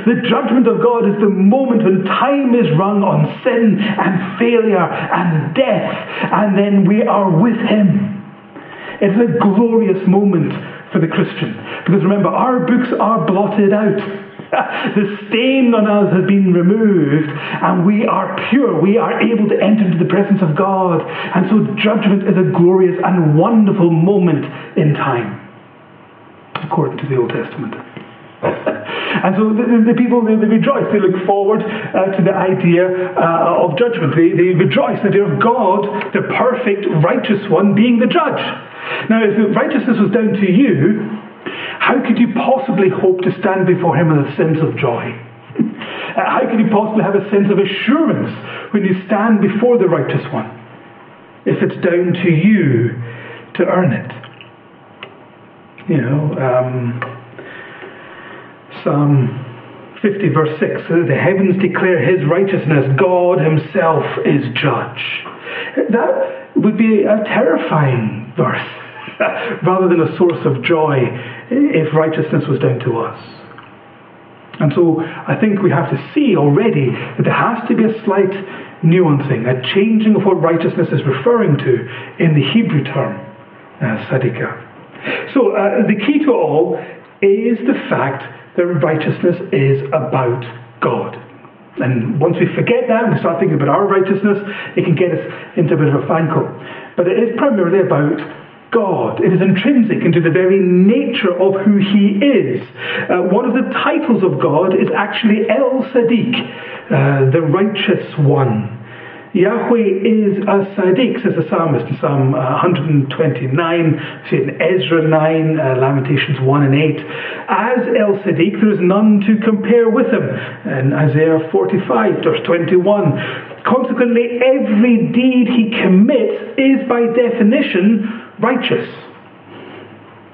S1: The judgment of God is the moment when time is rung on sin and failure and death, and then we are with Him. It's a glorious moment for the Christian. Because remember, our books are blotted out. the stain on us has been removed and we are pure. We are able to enter into the presence of God. And so judgment is a glorious and wonderful moment in time, according to the Old Testament. and so the, the, people, they, rejoice. They look forward uh, to the idea uh, of judgment. They, they rejoice idea of God, the perfect, righteous one, being the judge. Now, if righteousness was down to you, how could you possibly hope to stand before Him with a sense of joy? How could you possibly have a sense of assurance when you stand before the righteous one if it's down to you to earn it? You know, um, Psalm 50, verse 6 the heavens declare His righteousness, God Himself is judge. That would be a terrifying verse rather than a source of joy if righteousness was down to us. And so I think we have to see already that there has to be a slight nuancing, a changing of what righteousness is referring to in the Hebrew term, uh. So uh, the key to all is the fact that righteousness is about God. And once we forget that and we start thinking about our righteousness, it can get us into a bit of a fangle. But it is primarily about God. It is intrinsic into the very nature of who He is. Uh, one of the titles of God is actually El Sadiq, uh, the righteous one. Yahweh is a Sadiq, says the psalmist in Psalm 129, see in Ezra 9, uh, Lamentations 1 and 8. As El Sadiq, there is none to compare with him, in Isaiah 45, verse 21. Consequently, every deed he commits is by definition righteous.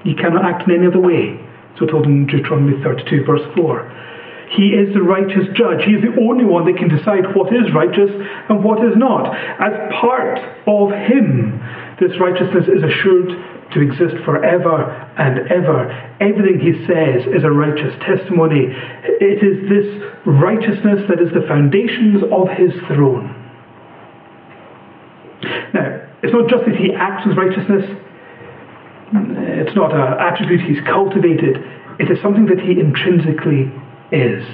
S1: He cannot act in any other way. So told in Deuteronomy 32, verse 4. He is the righteous judge. He is the only one that can decide what is righteous and what is not. As part of Him, this righteousness is assured to exist forever and ever. Everything He says is a righteous testimony. It is this righteousness that is the foundations of His throne. Now, it's not just that He acts as righteousness, it's not an attribute He's cultivated, it is something that He intrinsically is.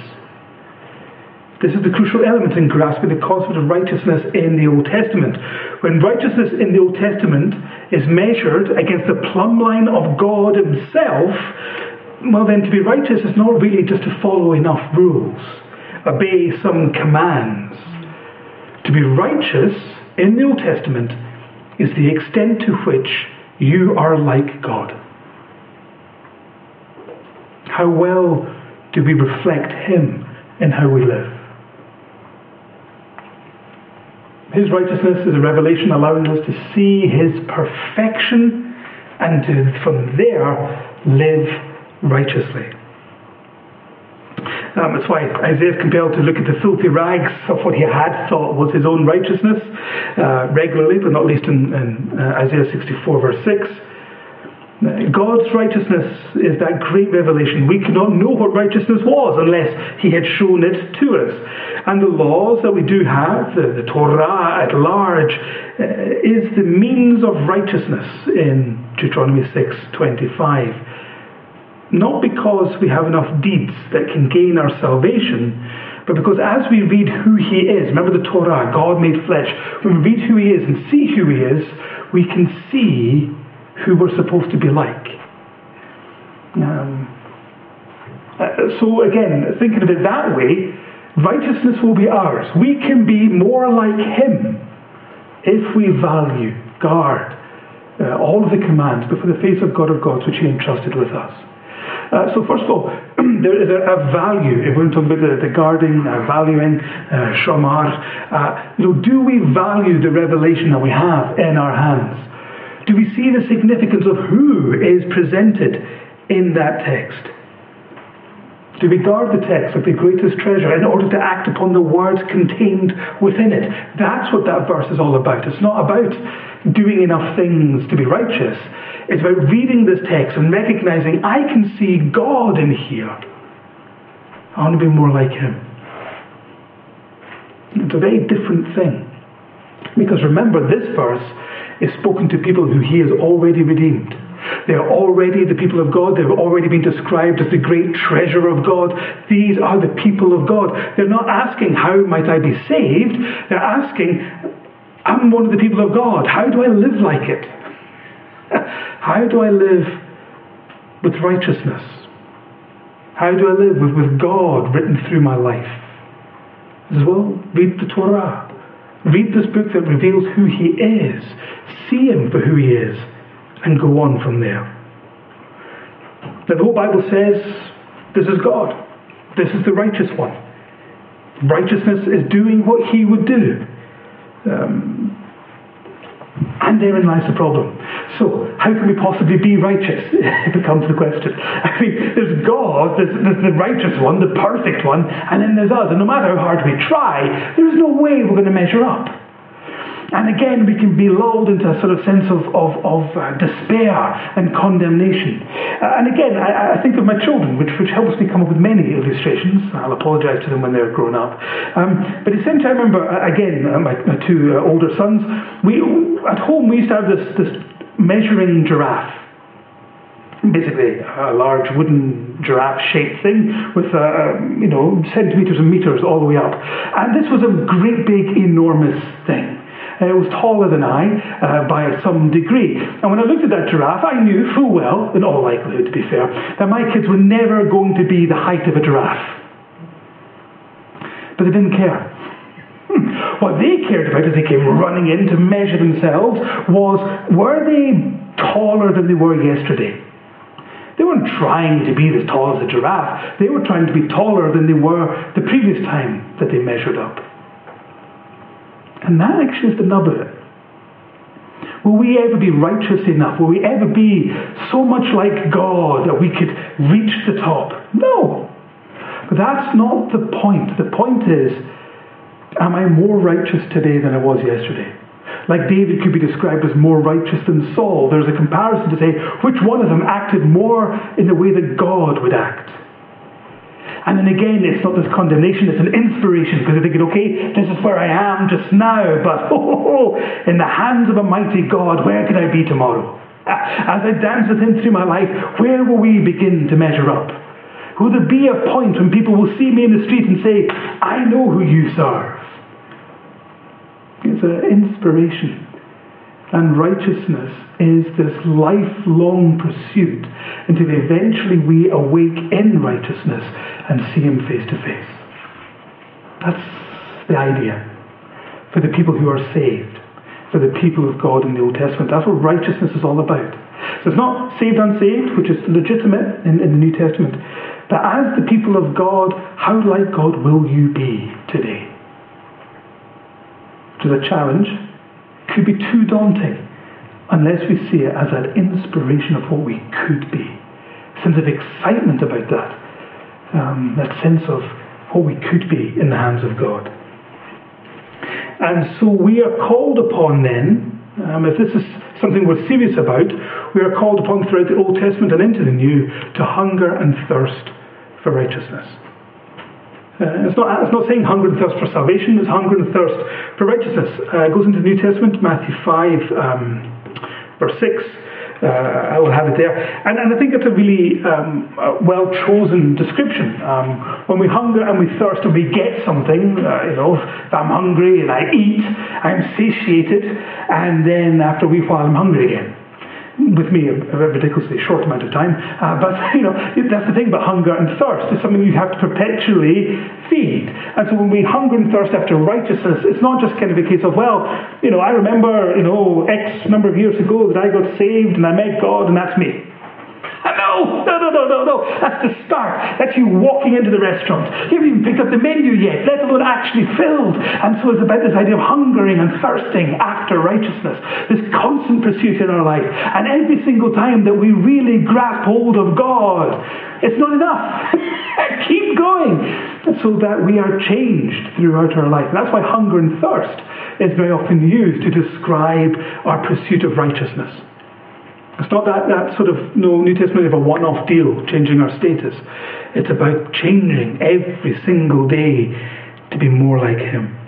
S1: This is the crucial element in grasping the concept of righteousness in the Old Testament. When righteousness in the Old Testament is measured against the plumb line of God Himself, well, then to be righteous is not really just to follow enough rules, obey some commands. To be righteous in the Old Testament is the extent to which you are like God. How well do we reflect Him in how we live? His righteousness is a revelation allowing us to see His perfection and to, from there, live righteously. Um, that's why Isaiah is compelled to look at the filthy rags of what he had thought was his own righteousness uh, regularly, but not least in, in uh, Isaiah 64, verse 6. God's righteousness is that great revelation. We cannot know what righteousness was unless He had shown it to us. And the laws that we do have, the, the Torah at large, uh, is the means of righteousness in Deuteronomy 6:25. Not because we have enough deeds that can gain our salvation, but because as we read who He is, remember the Torah, God made flesh, when we read who He is and see who He is, we can see who we're supposed to be like. Um, uh, so again, thinking of it that way, righteousness will be ours. We can be more like Him if we value, guard uh, all of the commands before the face of God of gods which He entrusted with us. Uh, so first of all, there is a, a, value. If we're talking about the, the guarding, uh, valuing, uh, shamar, uh, you know, do we value the revelation that we have in our hands? Do we see the significance of who is presented in that text? Do we guard the text like the greatest treasure in order to act upon the words contained within it? That's what that verse is all about. It's not about doing enough things to be righteous. It's about reading this text and recognizing I can see God in here. I want to be more like Him. It's a very different thing. Because remember, this verse is spoken to people who he has already redeemed. They are already the people of God. They've already been described as the great treasure of God. These are the people of God. They're not asking, How might I be saved? They're asking, I'm one of the people of God. How do I live like it? How do I live with righteousness? How do I live with, with God written through my life? As well, read the Torah. Read this book that reveals who He is. See Him for who He is. And go on from there. Now, the whole Bible says this is God. This is the righteous one. Righteousness is doing what He would do. Um, and therein lies the problem. So, how can we possibly be righteous? it becomes the question. I mean, there's God, there's, there's, the righteous one, the perfect one, and then there's us. And no matter how hard we try, there's no way we're going to measure up. And again, we can be lulled into a sort of sense of, of, of uh, despair and condemnation. Uh, and again, I, I, think of my children, which, which helps me come up with many illustrations. I'll apologize to them when they're grown up. Um, but at the same time, I remember, uh, again, uh, my, my two uh, older sons, we, at home we used to have this, this measuring giraffe basically a large wooden giraffe-shaped thing with, uh, you know, centimeters and meters all the way up. And this was a great big, enormous thing. Uh, it was taller than I uh, by some degree. And when I looked at that giraffe, I knew full well, in all likelihood to be fair, that my kids were never going to be the height of a giraffe. But they didn't care. Hmm. What they cared about as they came running in to measure themselves was were they taller than they were yesterday? They weren't trying to be as tall as a giraffe. They were trying to be taller than they were the previous time that they measured up. And that actually is the nub of it. Will we ever be righteous enough? Will we ever be so much like God that we could reach the top? No. But that's not the point. The point is, am I more righteous today than I was yesterday? Like David could be described as more righteous than Saul. There's a comparison to say which one of them acted more in the way that God would act. And then again, it's not this condemnation, it's an inspiration because they're thinking, okay, this is where I am just now, but oh, in the hands of a mighty God, where can I be tomorrow? As I dance with Him through my life, where will we begin to measure up? Will there be a point when people will see me in the street and say, I know who you serve? It's an inspiration. And righteousness is this lifelong pursuit until eventually we awake in righteousness and see Him face to face. That's the idea for the people who are saved, for the people of God in the Old Testament. That's what righteousness is all about. So it's not saved unsaved, which is legitimate in, in the New Testament, but as the people of God, how like God will you be today? Which is a challenge could be too daunting unless we see it as an inspiration of what we could be. A sense of excitement about that. Um, that sense of what we could be in the hands of God. And so we are called upon then, um, if this is something we're serious about, we are called upon throughout the Old Testament and into the New to hunger and thirst for righteousness. Uh, it's, not, it's not saying hunger and thirst for salvation, it's hunger and thirst for righteousness. Uh, it goes into the New Testament, Matthew 5, um, verse 6. Uh, I will have it there. And, and I think it's a really um, well chosen description. Um, when we hunger and we thirst and we get something, uh, you know, I'm hungry and I eat, I'm satiated, and then after a wee while I'm hungry again with me a, a, ridiculously short amount of time. Uh, but you know that's the thing about hunger and thirst. It's something you have to perpetually feed. And so when we hunger and thirst after righteousness, it's not just kind of a case of well, you know, I remember you know X number of years ago that I got saved and I met God and that's me. No, no, no, no, no, no. That's the start. That's you walking into the restaurant. You haven't even picked up the menu yet, let alone actually filled. And so it's about this idea of hungering and thirsting after righteousness, this constant pursuit in our life. And every single time that we really grasp hold of God, it's not enough. Keep going. So that we are changed throughout our life. And that's why hunger and thirst is very often used to describe our pursuit of righteousness. It's not that, that sort of no New Testament of a one off deal, changing our status. It's about changing every single day to be more like Him.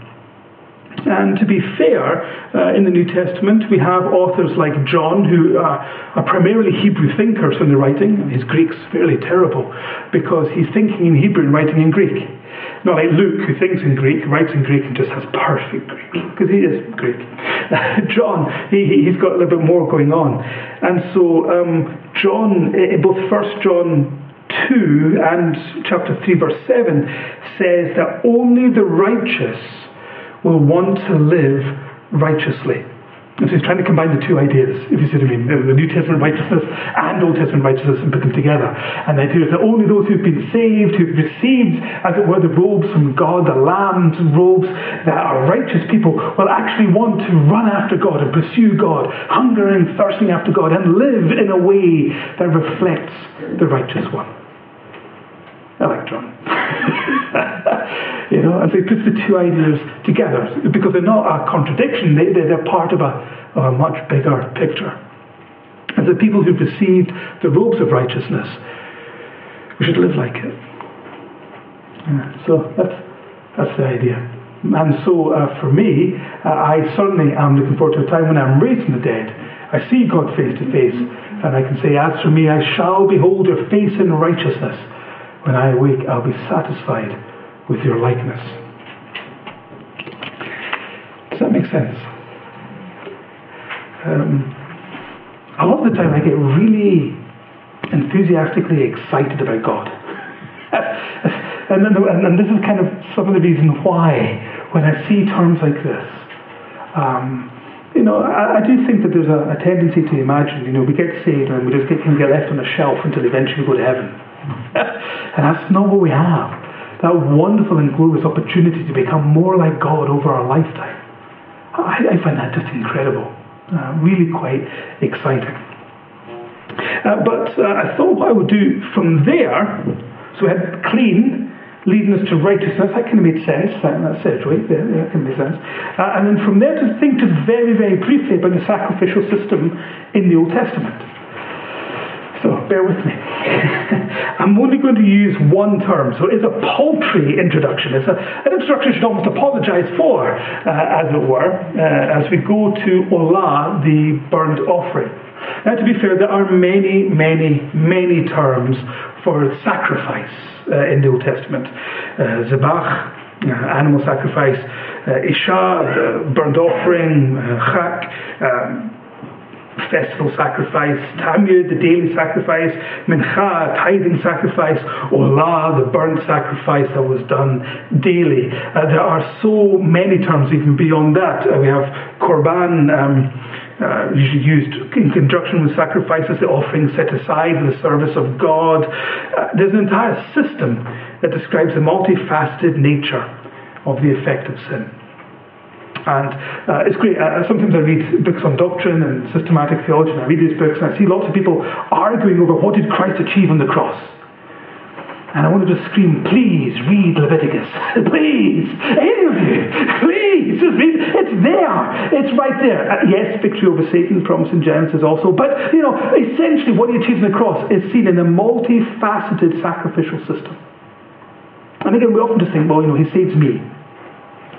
S1: And to be fair, uh, in the New Testament, we have authors like John, who uh, are primarily Hebrew thinkers in their writing. His Greek's fairly terrible because he's thinking in Hebrew and writing in Greek. Not like Luke, who thinks in Greek, writes in Greek, and just has perfect Greek, because he is Greek. John, he, he's got a little bit more going on. And so, um, John, in both 1 John 2 and chapter 3, verse 7, says that only the righteous will want to live righteously. And so he's trying to combine the two ideas, if you see what I mean, the New Testament righteousness and Old Testament righteousness and put them together. And the idea is that only those who've been saved, who've received, as it were, the robes from God, the Lamb's robes, that are righteous people, will actually want to run after God and pursue God, hungering and thirsting after God, and live in a way that reflects the righteous one. Electron. you know, and so he puts the two ideas together because they're not a contradiction, they, they're part of a, of a much bigger picture. As the people who've received the robes of righteousness, we should live like it. Yeah, so that's, that's the idea. And so uh, for me, uh, I certainly am looking forward to a time when I'm raised from the dead. I see God face to face, and I can say, As for me, I shall behold your face in righteousness. When I awake, I'll be satisfied with your likeness. Does that make sense? Um, a lot of the time, I get really enthusiastically excited about God. and, then, and, this is kind of some of the reason why, when I see terms like this, um, you know, I, I, do think that there's a, a, tendency to imagine, you know, we get saved and we just get, can get left on a shelf until eventually we go to heaven. And that's not what we have. That wonderful and glorious opportunity to become more like God over our lifetime. I, I find that just incredible. Uh, really quite exciting. Uh, but uh, I thought what I would do from there, so we had clean, leading us to righteousness. That kind of made sense. That, that said, right? That can make sense. Uh, and then from there to think just very, very briefly about the sacrificial system in the Old Testament. So bear with me. I'm only going to use one term. So it's a paltry introduction. It's a, an introduction I should almost apologize for, uh, as it were, uh, as we go to Olah, the burnt offering. Now, to be fair, there are many, many, many terms for sacrifice uh, in the Old Testament. Uh, Zabach, uh, animal sacrifice, uh, Isha, burnt offering, uh, Chak, um, festival sacrifice, Tamid, the daily sacrifice, Mincha, tithing sacrifice, Olah, the burnt sacrifice that was done daily. Uh, there are so many terms even beyond that. Uh, we have Korban. Um, uh, usually used in conjunction with sacrifices, the offering set aside for the service of God. Uh, there's an entire system that describes the multifaceted nature of the effect of sin. And uh, it's great. Uh, sometimes I read books on doctrine and systematic theology, and I read these books and I see lots of people arguing over what did Christ achieve on the cross. And I want to just scream, please read Leviticus. please, any of you, please, just read. It's there. It's right there. Uh, yes, victory over Satan, promise in Genesis also. But, you know, essentially what he achieves on the cross is seen in a multifaceted sacrificial system. And again, we often just think, well, you know, he saves me.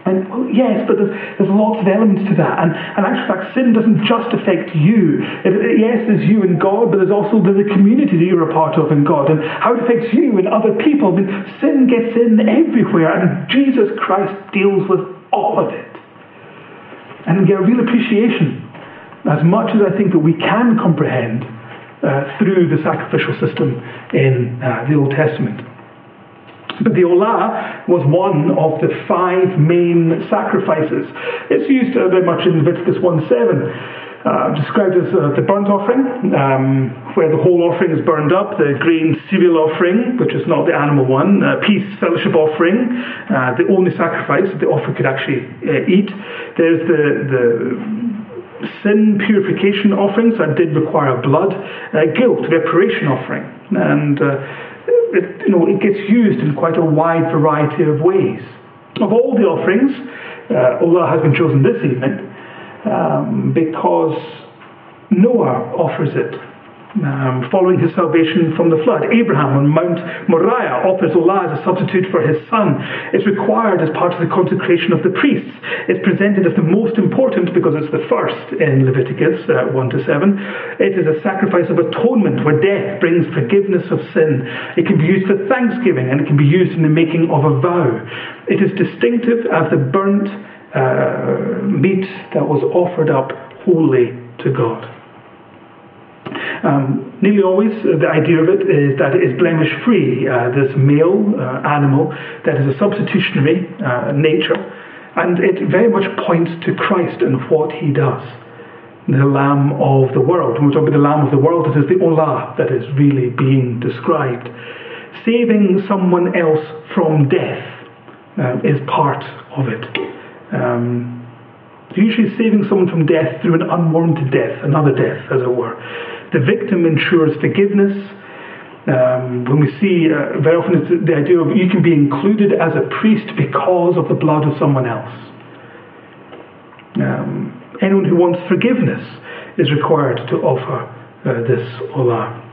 S1: And well, yes, but there's, there's lots of elements to that. And, and actually, fact, sin doesn't just affect you. It, it, yes, there's you and God, but there's also the, a community that you're a part of in God and how it affects you and other people. I mean, sin gets in everywhere, and Jesus Christ deals with all of it. And get a real appreciation, as much as I think that we can comprehend uh, through the sacrificial system in uh, the Old Testament. But the Olah was one of the five main sacrifices. It's used uh, very much in Leviticus 1 7. Uh, described as uh, the burnt offering, um, where the whole offering is burned up, the grain cereal offering, which is not the animal one, uh, peace fellowship offering, uh, the only sacrifice that the offer could actually uh, eat. There's the, the sin purification offerings that did require blood, guilt reparation offering, and it, you know, it gets used in quite a wide variety of ways. Of all the offerings, uh, Olah has been chosen this evening um, because Noah offers it um, following his salvation from the flood. Abraham on Mount Moriah offers Olah as a substitute for his son. It's required as part of the consecration of the priests. It's presented as the most important because it's the first in Leviticus uh, 1 to 7. It is a sacrifice of atonement where death brings forgiveness of sin. It can be used for thanksgiving and it can be used in the making of a vow. It is distinctive as the burnt uh, meat that was offered up wholly to God. Um, nearly always, uh, the idea of it is that it is blemish free, uh, this male uh, animal that is a substitutionary uh, nature, and it very much points to Christ and what he does. The Lamb of the world. When we talk about the Lamb of the world, it is the Olah that is really being described. Saving someone else from death uh, is part of it. Um, usually saving someone from death through an unwarranted death, another death, as it were. The victim ensures forgiveness. Um, when we see, uh, very often it's the idea of you can be included as a priest because of the blood of someone else. Um, anyone who wants forgiveness is required to offer uh, this olah.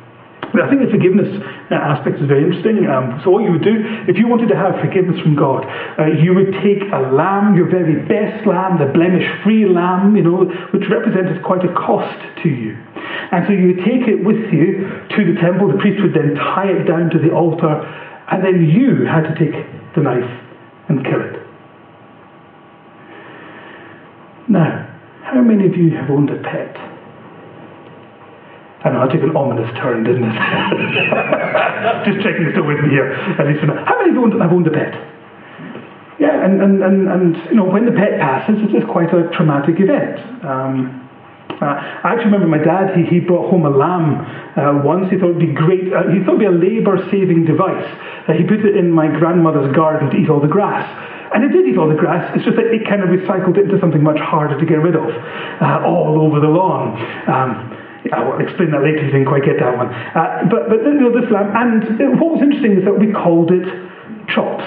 S1: But I think the forgiveness uh, aspect is very interesting. Um, so, what you would do, if you wanted to have forgiveness from God, uh, you would take a lamb, your very best lamb, the blemish free lamb, you know, which represented quite a cost to you. And so you would take it with you to the temple, the priest would then tie it down to the altar, and then you had to take the knife and kill it. Now, how many of you have owned a pet? I know, I took an ominous turn, didn't it? Just checking still with me here. At least How many of you have owned a pet? Yeah, and, and, and, and you know, when the pet passes, it is quite a traumatic event. Um, Uh, I actually remember my dad, he, he brought home a lamb uh, once. He thought it would be great. Uh, he thought it would be a labour saving device. Uh, he put it in my grandmother's garden to eat all the grass. And it did eat all the grass, it's just that it kind of recycled it into something much harder to get rid of, uh, all over the lawn. Um, I will explain that later, didn't quite get that one. Uh, but but you know, this lamb, and what was interesting is that we called it chops.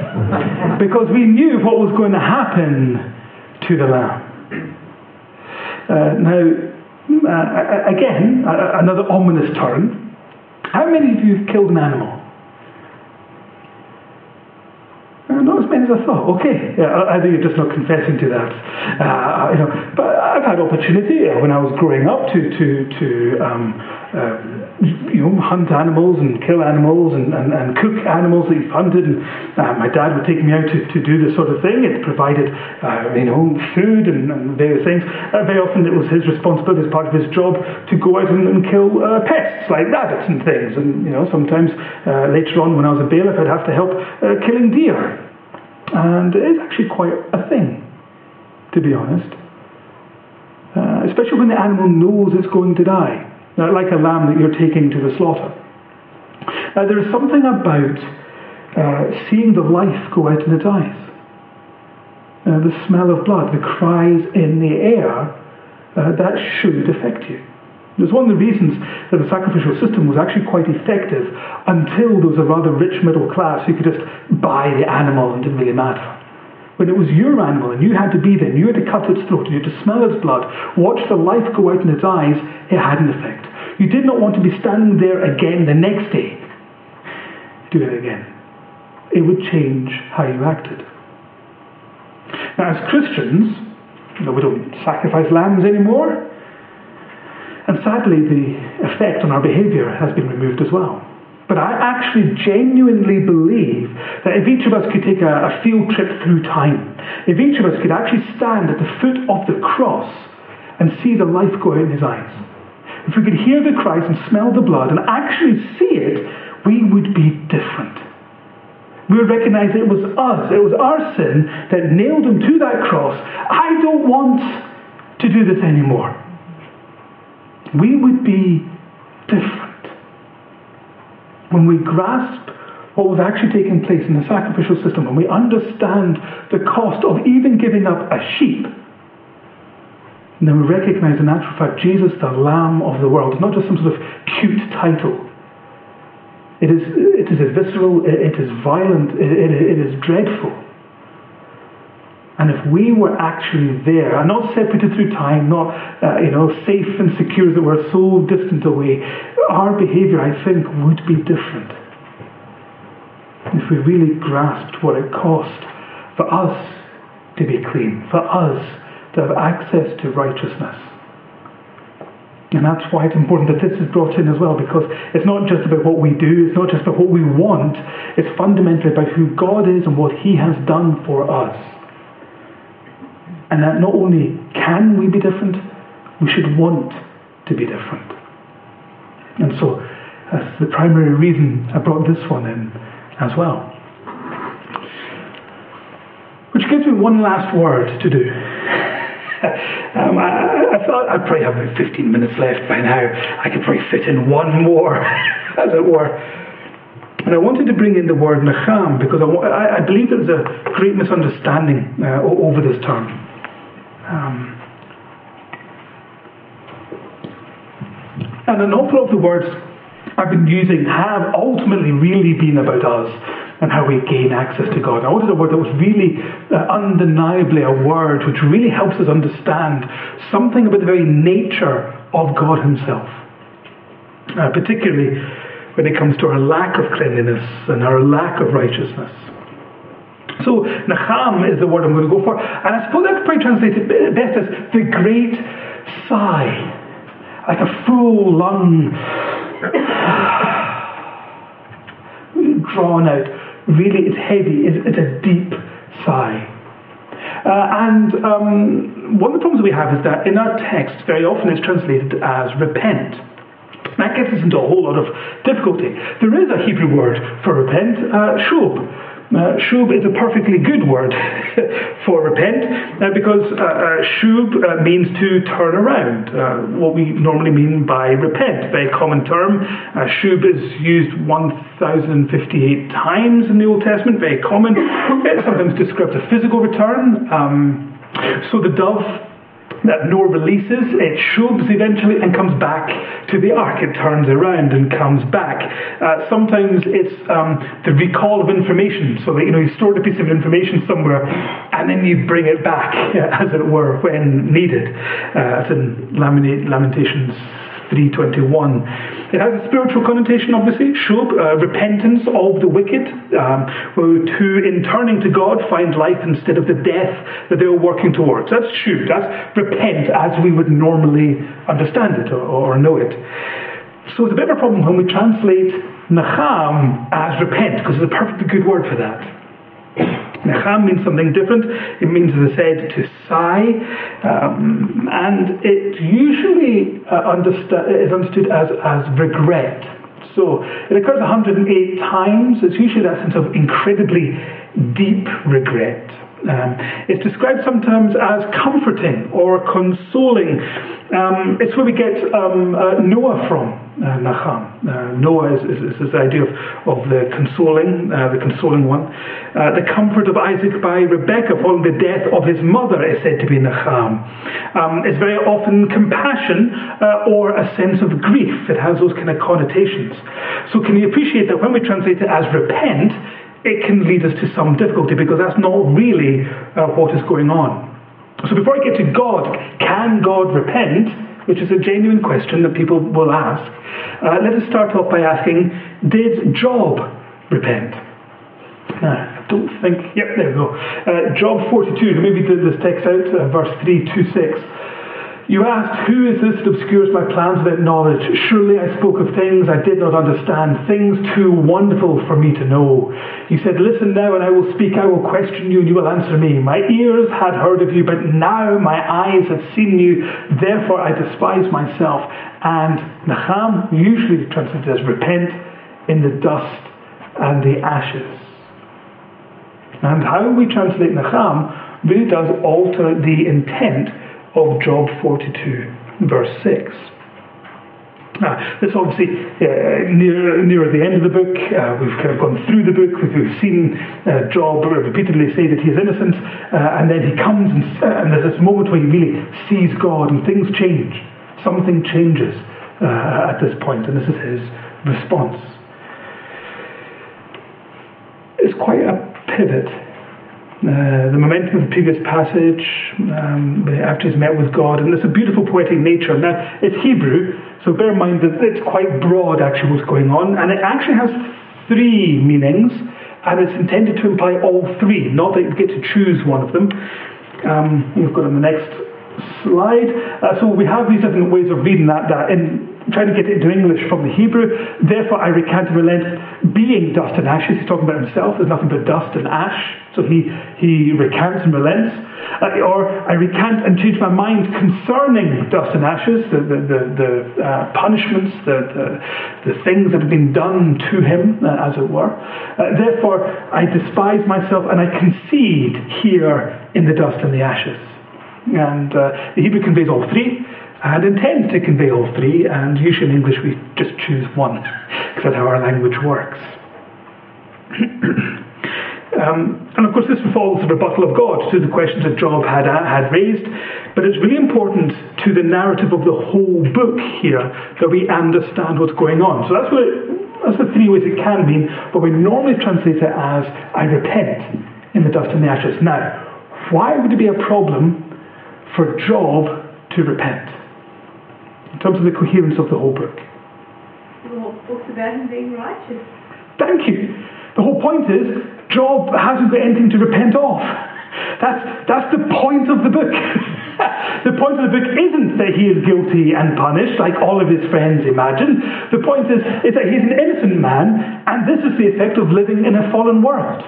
S1: because we knew what was going to happen to the lamb. Uh, now, uh, again, another ominous turn. How many of you have killed an animal? Uh, not as many as I thought. Okay, yeah, either you're just not confessing to that, uh, you know. But I've had opportunity uh, when I was growing up to to to um, uh, you know hunt animals and kill animals and, and, and cook animals that you've hunted. And uh, my dad would take me out to, to do this sort of thing. It provided uh, you know food and, and various things. very often it was his responsibility as part of his job to go out and, and kill pests like rabbits and things. And you know sometimes later on when I was a bailiff, I'd have to help killing deer. And it is actually quite a thing, to be honest. Uh, especially when the animal knows it's going to die, like a lamb that you're taking to the slaughter. Uh, there is something about uh, seeing the life go out in its eyes. Uh, the smell of blood, the cries in the air, uh, that should affect you. It was one of the reasons that the sacrificial system was actually quite effective until there was a rather rich middle class who could just buy the animal and didn't really matter. When it was your animal and you had to be there, and you had to cut its throat, and you had to smell its blood, watch the life go out in its eyes, it had an effect. You did not want to be standing there again the next day. Do it again. It would change how you acted. Now, as Christians, you know, we don't sacrifice lambs anymore. And sadly, the effect on our behaviour has been removed as well. But I actually genuinely believe that if each of us could take a, a, field trip through time, if each of us could actually stand at the foot of the cross and see the life go out in his eyes, if we could hear the cries and smell the blood and actually see it, we would be different. We would recognize it was us, it was our sin that nailed him to that cross. I don't want to do this anymore we would be different. When we grasp what was actually taking place in the sacrificial system, when we understand the cost of even giving up a sheep, and then we recognize in actual fact Jesus, the Lamb of the world, is not just some sort of cute title. It is, it is visceral, it, it is violent, it, it, it is dreadful. And if we were actually there, and not separated through time, not uh, you know safe and secure that we're so distant away, our behaviour, I think, would be different. If we really grasped what it cost for us to be clean, for us to have access to righteousness. And that's why it's important that this is brought in as well, because it's not just about what we do, it's not just about what we want, it's fundamentally about who God is and what He has done for us. And that not only can we be different, we should want to be different. And so that's the primary reason I brought this one in as well. Which gives me one last word to do. um, I, I, thought I'd probably have about 15 minutes left by now. I could probably fit in one more, as it were. And I wanted to bring in the word nacham because I, I believe there's a great misunderstanding uh, over this term. Um, and an awful lot of the words I've been using have ultimately really been about us and how we gain access to God. I wanted a word that was really uh, undeniably a word which really helps us understand something about the very nature of God Himself, uh, particularly when it comes to our lack of cleanliness and our lack of righteousness. So Nacham is the word I'm going to go for. And I suppose that's probably translated best as the great sigh. Like a full lung drawn out. Really, it's heavy. It's, it's a deep sigh. Uh, and um, one of the problems we have is that in our text, very often it's translated as repent. That gets us into a whole lot of difficulty. There is a Hebrew word for repent, uh, Uh, shub is a perfectly good word for repent uh, because uh, uh shub uh, means to turn around, uh, what we normally mean by repent. Very common term. shub is used 1,058 times in the Old Testament, very common. It sometimes describes a physical return. Um, so the dove that Noah releases, it shoves eventually and comes back to the ark. It turns around and comes back. Uh, sometimes it's um, the recall of information, so that you know you stored a piece of information somewhere and then you bring it back, as it were, when needed. Uh, in Lamentations 321. It has a spiritual connotation, obviously, shub, uh, repentance of the wicked, um, who in turning to God find life instead of the death that they were working towards. That's shub, that's repent as we would normally understand it or, or know it. So it's a bit of a problem when we translate nacham as repent, because it's a perfectly good word for that. Nacham means something different. It means, as I said, to sigh, um, and it usually uh, is understood as, as regret. So it occurs 108 times. It's usually that sense of incredibly deep regret. Um, it's described sometimes as comforting or consoling. Um, it's where we get um, uh, Noah from, Nacham. Uh, Noah is, is, is, this idea of, of the consoling, uh, the consoling one. Uh, the comfort of Isaac by Rebekah following the death of his mother is said to be Nacham. Um, it's very often compassion uh, or a sense of grief. It has those kind of connotations. So can you appreciate that when we translate it as repent, it can lead us to some difficulty because that's not really uh, what is going on. So before I get to God, can God repent? Which is a genuine question that people will ask. Uh, let us start off by asking, did Job repent? I don't think, yep, there we go. Uh, Job 42, maybe this text out, uh, verse 3 to 6. You asked, Who is this that obscures my plans without knowledge? Surely I spoke of things I did not understand, things too wonderful for me to know. You said, Listen now, and I will speak. I will question you, and you will answer me. My ears had heard of you, but now my eyes have seen you. Therefore I despise myself. And Nacham, usually translated as repent, in the dust and the ashes. And how we translate Nacham really does alter the intent of Job 42, verse 6. Now, this obviously uh, near, near the end of the book. Uh, we've kind of gone through the book. We've seen uh, Job repeatedly say that he is innocent, uh, and then he comes and, uh, and, there's this moment where he really sees God, and things change. Something changes uh, at this point, and this is his response. It's quite a pivot uh, the momentum of the previous passage, um, after he's met with God, and there's a beautiful poetic nature. Now, it's Hebrew, so bear in mind that it's quite broad actually what's going on, and it actually has three meanings, and it's intended to imply all three, not that you get to choose one of them. Um, you've got on the next slide. Uh, so we have these different ways of reading that, that in trying to get it into English from the Hebrew. Therefore, I recant and relent, being dust and ashes. He's talking about himself. There's nothing but dust and ash. So he, he recants and relents. Uh, or I recant and change my mind concerning dust and ashes, the, the, the, the uh, punishments, the, the, the, things that have been done to him, uh, as it were. Uh, therefore, I despise myself and I concede here in the dust and the ashes. And uh, the Hebrew conveys all three and intends to convey all three, and usually in English we just choose one, because that's how our language works. um, and of course, this follows the rebuttal of God to the questions that Job had, uh, had raised, but it's really important to the narrative of the whole book here that we understand what's going on. So that's what it, that's the three ways it can mean, but we normally translate it as I repent in the dust and the ashes. Now, why would it be a problem for Job to repent? In terms of the coherence of the whole book.
S3: Well, books about him being righteous.
S1: Thank you. The whole point is, Job hasn't got anything to repent of. That's, that's the point of the book. the point of the book isn't that he is guilty and punished, like all of his friends imagine. The point is, is that he's an innocent man, and this is the effect of living in a fallen world.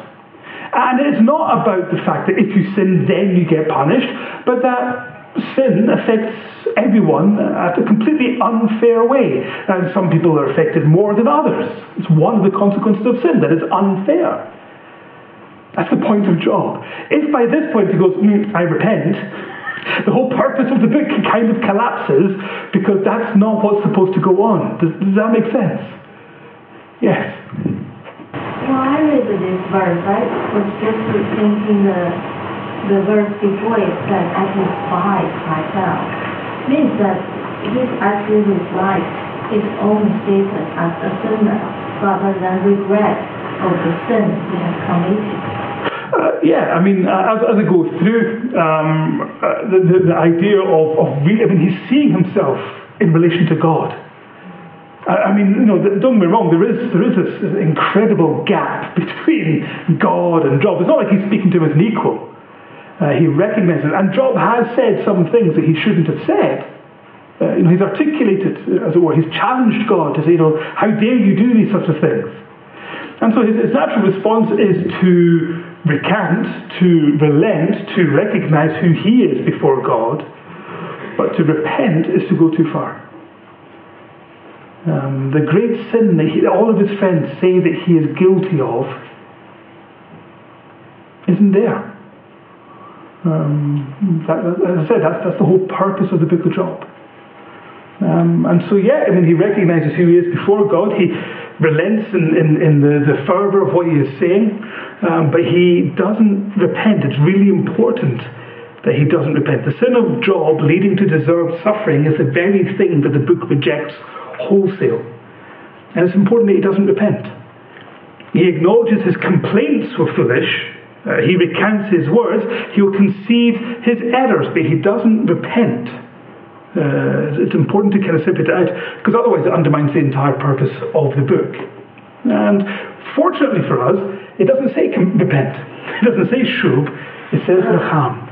S1: And it's not about the fact that if you sin, then you get punished, but that sin affects everyone at a completely unfair way. And some people are affected more than others. It's one of the consequences of sin, that it's unfair. That's the point of Job. If by this point he goes, mm, I repent, the whole purpose of the book kind of collapses because that's not what's supposed to go on. Does, does that make sense? Yes.
S4: Well, I read this verse. I was just thinking the the verse before it said, "I despise myself," means that he's actually reflects his own status as a sinner rather than regret of the sin he has committed.
S1: Uh, yeah, I mean, uh, as, as I go through um, uh, the, the, the, idea of, of I mean, he's seeing himself in relation to God. I, I mean, you know, don't get me wrong, there is, there is this incredible gap between God and Job. It's not like he's speaking to him as an equal. Uh, he recognizes, and Job has said some things that he shouldn't have said. Uh, you know, he's articulated, as it were, he's challenged God to say, you know, how dare you do these sorts of things? And so his, his natural response is to recant, to relent, to recognize who he is before God, but to repent is to go too far. Um, the great sin that he, all of his friends say that he is guilty of isn't there. Um, that, as I said, that's, that's the whole purpose of the book of Job. Um, and so, yeah, I mean, he recognizes who he is before God. He relents in, in, in the, the fervor of what he is saying, um, but he doesn't repent. It's really important that he doesn't repent. The sin of Job leading to deserved suffering is the very thing that the book rejects wholesale. And it's important that he doesn't repent. He acknowledges his complaints were foolish. Uh, he recants his words. He will concede his errors, but he doesn't repent. Uh, it's important to kind of separate it out because otherwise it undermines the entire purpose of the book. And fortunately for us, it doesn't say repent. It doesn't say shub. It says nacham.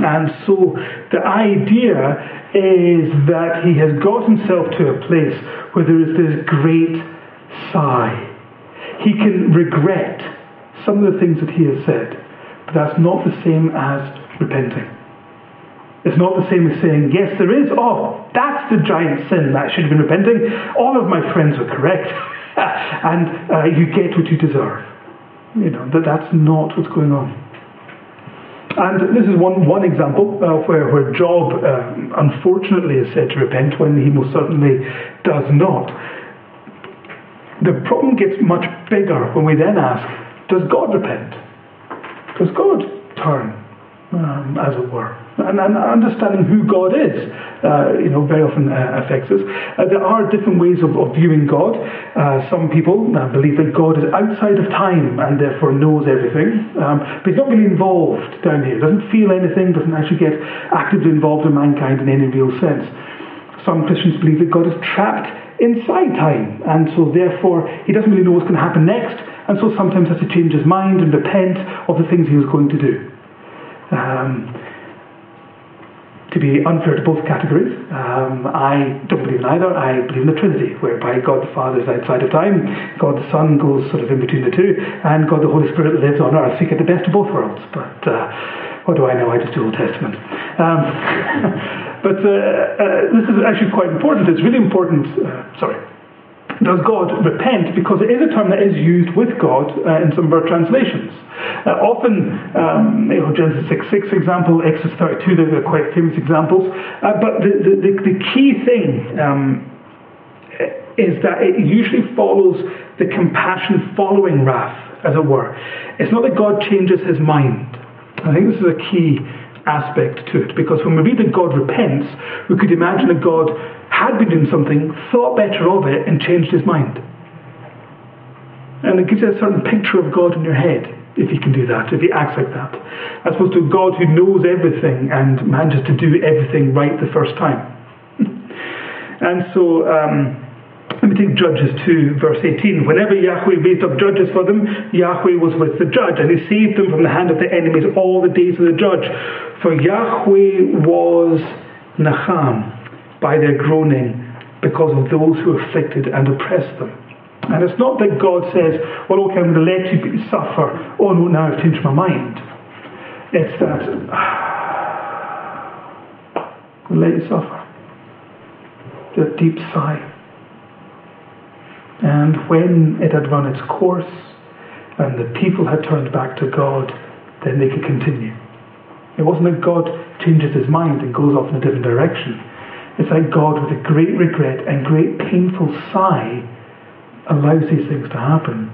S1: And so the idea is that he has got himself to a place where there is this great sigh. He can regret some of the things that he has said, but that's not the same as repenting. It's not the same as saying, yes, there is, oh, that's the giant sin that I should have been repenting. All of my friends are correct. and uh, you get what you deserve. You know, that that's not what's going on. And this is one, one example uh, where, where Job, uh, unfortunately, is said to repent when he most certainly does not. The problem gets much bigger when we then ask, does God repent? Does God turn, um, as it were? and, and understanding who God is, uh, you know, very often uh, affects us. Uh, there are different ways of, of viewing God. Uh, some people uh, believe that God is outside of time and therefore knows everything, um, but he's not really involved down here. Doesn't feel anything. Doesn't actually get actively involved in mankind in any real sense. Some Christians believe that God is trapped inside time, and so therefore he doesn't really know what's going to happen next, and so sometimes has to change his mind and repent of the things he was going to do. Um, to be unfair to both categories. Um, I don't believe in either. I believe in the Trinity, whereby God the Father is outside of time, God the Son goes sort of in between the two, and God the Holy Spirit lives on earth. So you get the best of both worlds. But uh, what do I know? I just do Old Testament. Um, but uh, uh, this is actually quite important. It's really important. Uh, sorry does God repent? Because it is a term that is used with God uh, in some of our translations. Uh, often, um, you know, Genesis 6 6, for example, Exodus 32, they're quite famous examples. Uh, but the, the, the, the, key thing um, is that it usually follows the compassion following wrath, as it were. It's not that God changes his mind. I think this is a key aspect to it because when we read that God repents, we could imagine that God had been doing something, thought better of it, and changed his mind. And it gives you a certain picture of God in your head if he can do that, if he acts like that. As opposed to a God who knows everything and manages to do everything right the first time. and so, um, let me take Judges 2, verse 18. Whenever Yahweh raised up judges for them, Yahweh was with the judge, and he saved them from the hand of their enemies all the days of the judge. For Yahweh was Nacham, by their groaning because of those who afflicted and oppressed them. And it's not that God says, well, okay, I'm going to let you suffer. Oh, no, now I've changed my mind. It's that, let you suffer. The deep sigh. And when it had run its course, and the people had turned back to God, then they could continue. It wasn't that God changes his mind and goes off in a different direction. It's like God, with a great regret and great painful sigh, allows these things to happen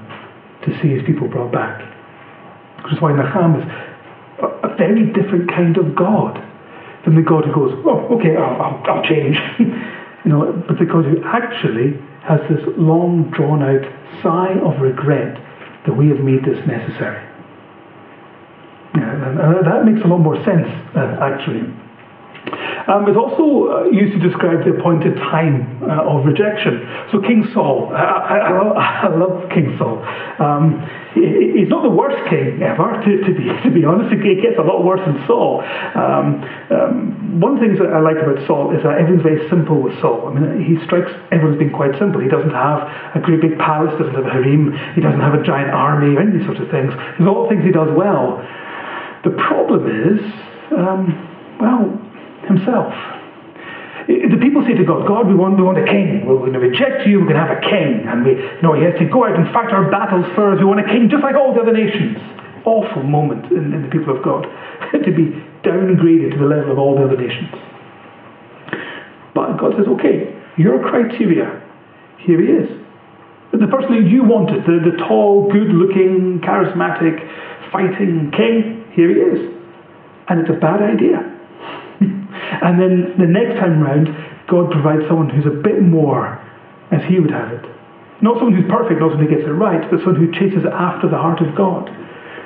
S1: to see his people brought back. Which is why Nacham is a, a very different kind of God than the God who goes, oh, okay, I'll, I'll, I'll change. you know, but the God who actually has this long drawn out sigh of regret that we have made this necessary. And that makes a lot more sense, uh, actually. Um, it's also uh, used to describe the appointed time uh, of rejection. So King Saul, I, I, I, love, I love, King Saul. Um, he, he's not the worst king ever, to, to, be, to be honest. It gets a lot worse than Saul. Um, um, one of the things that I like about Saul is that everything's very simple with Saul. I mean, he strikes everyone's being quite simple. He doesn't have a great big palace, doesn't have a harem, he doesn't have a giant army, or any sorts of things. There's all the things he does well. The problem is, um, well, himself. The people say to God, God, we want, we want a king. We're going to reject you. We're going to have a king. And we, know, he has to go out and fight our battles first. We want a king just like all the other nations. Awful moment in, in the people of God to be downgraded to the level of all the other nations. But God says, okay, your criteria, here he is. The person that you wanted, the, the tall, good looking, charismatic, fighting king, here he is. And it's a bad idea. And then the next time round, God provides someone who's a bit more as He would have it. Not someone who's perfect, not someone who gets it right, but someone who chases after the heart of God.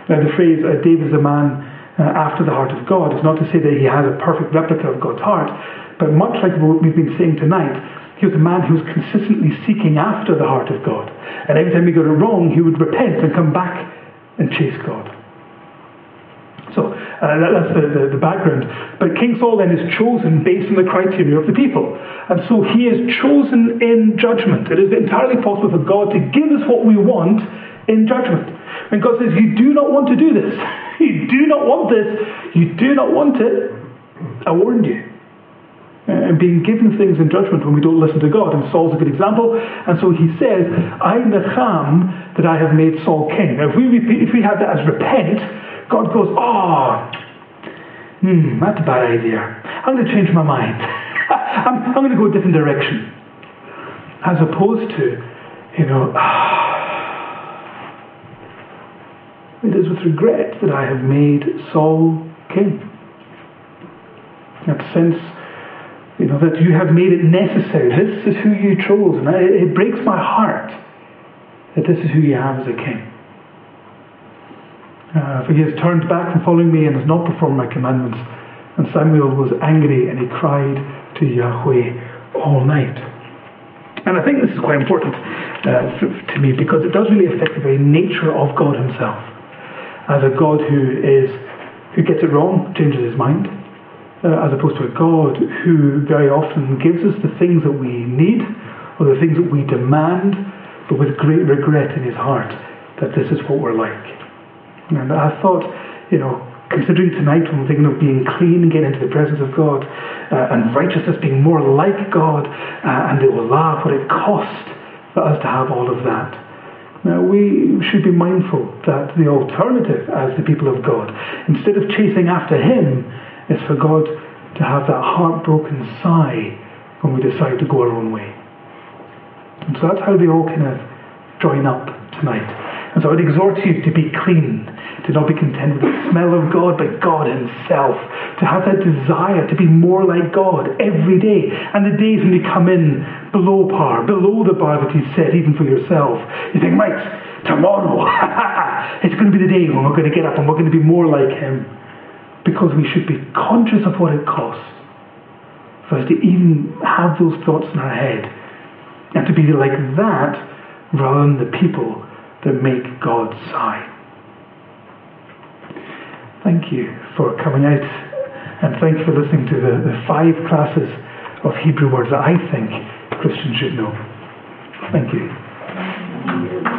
S1: Now, the phrase, uh, David is a man uh, after the heart of God, is not to say that he has a perfect replica of God's heart, but much like what we've been saying tonight, he was a man who was consistently seeking after the heart of God. And every time he got it wrong, he would repent and come back and chase God. So uh, that, that's the, the, the, background. But King Saul then is chosen based on the criteria of the people. And so he is chosen in judgment. It is entirely possible for God to give us what we want in judgment. And God says, You do not want to do this. You do not want this. You do not want it. I warned you. And being given things in judgment when we don't listen to God. And Saul's a good example. And so he says, "I am the Nacham, that I have made Saul king. Now, if we, repeat, if we have that as repent, God goes, oh, hmm, that's a bad idea. I'm going to change my mind. I'm, I'm going to go a different direction. As opposed to, you know, it is with regret that I have made Saul king. That sense, you know, that you have made it necessary. This is who you chose. And it breaks my heart that this is who you have as a king. Uh, for he has turned back from following me and has not performed my commandments. And Samuel was angry and he cried to Yahweh all night. And I think this is quite important uh, to me because it does really affect the very nature of God Himself. As a God who is who gets it wrong, changes his mind, uh, as opposed to a God who very often gives us the things that we need or the things that we demand, but with great regret in his heart that this is what we're like. And I thought, you know, considering tonight when we're thinking of being clean and getting into the presence of God, uh, and righteousness being more like God, uh, and it will laugh what it cost for us to have all of that. Now, we should be mindful that the alternative as the people of God, instead of chasing after Him, is for God to have that heartbroken sigh when we decide to go our own way. And so that's how they all kind of join up tonight. And so I would exhort you to be clean, to not be content with the smell of God, but God Himself. To have that desire to be more like God every day. And the days when you come in below par, below the bar that you set, even for yourself, you think, right, tomorrow, it's going to be the day when we're going to get up and we're going to be more like Him. Because we should be conscious of what it costs for us to even have those thoughts in our head. And to be like that rather than the people that make God sigh. Thank you for coming out and thank you for listening to the, the five classes of Hebrew words that I think Christians should know. Thank you.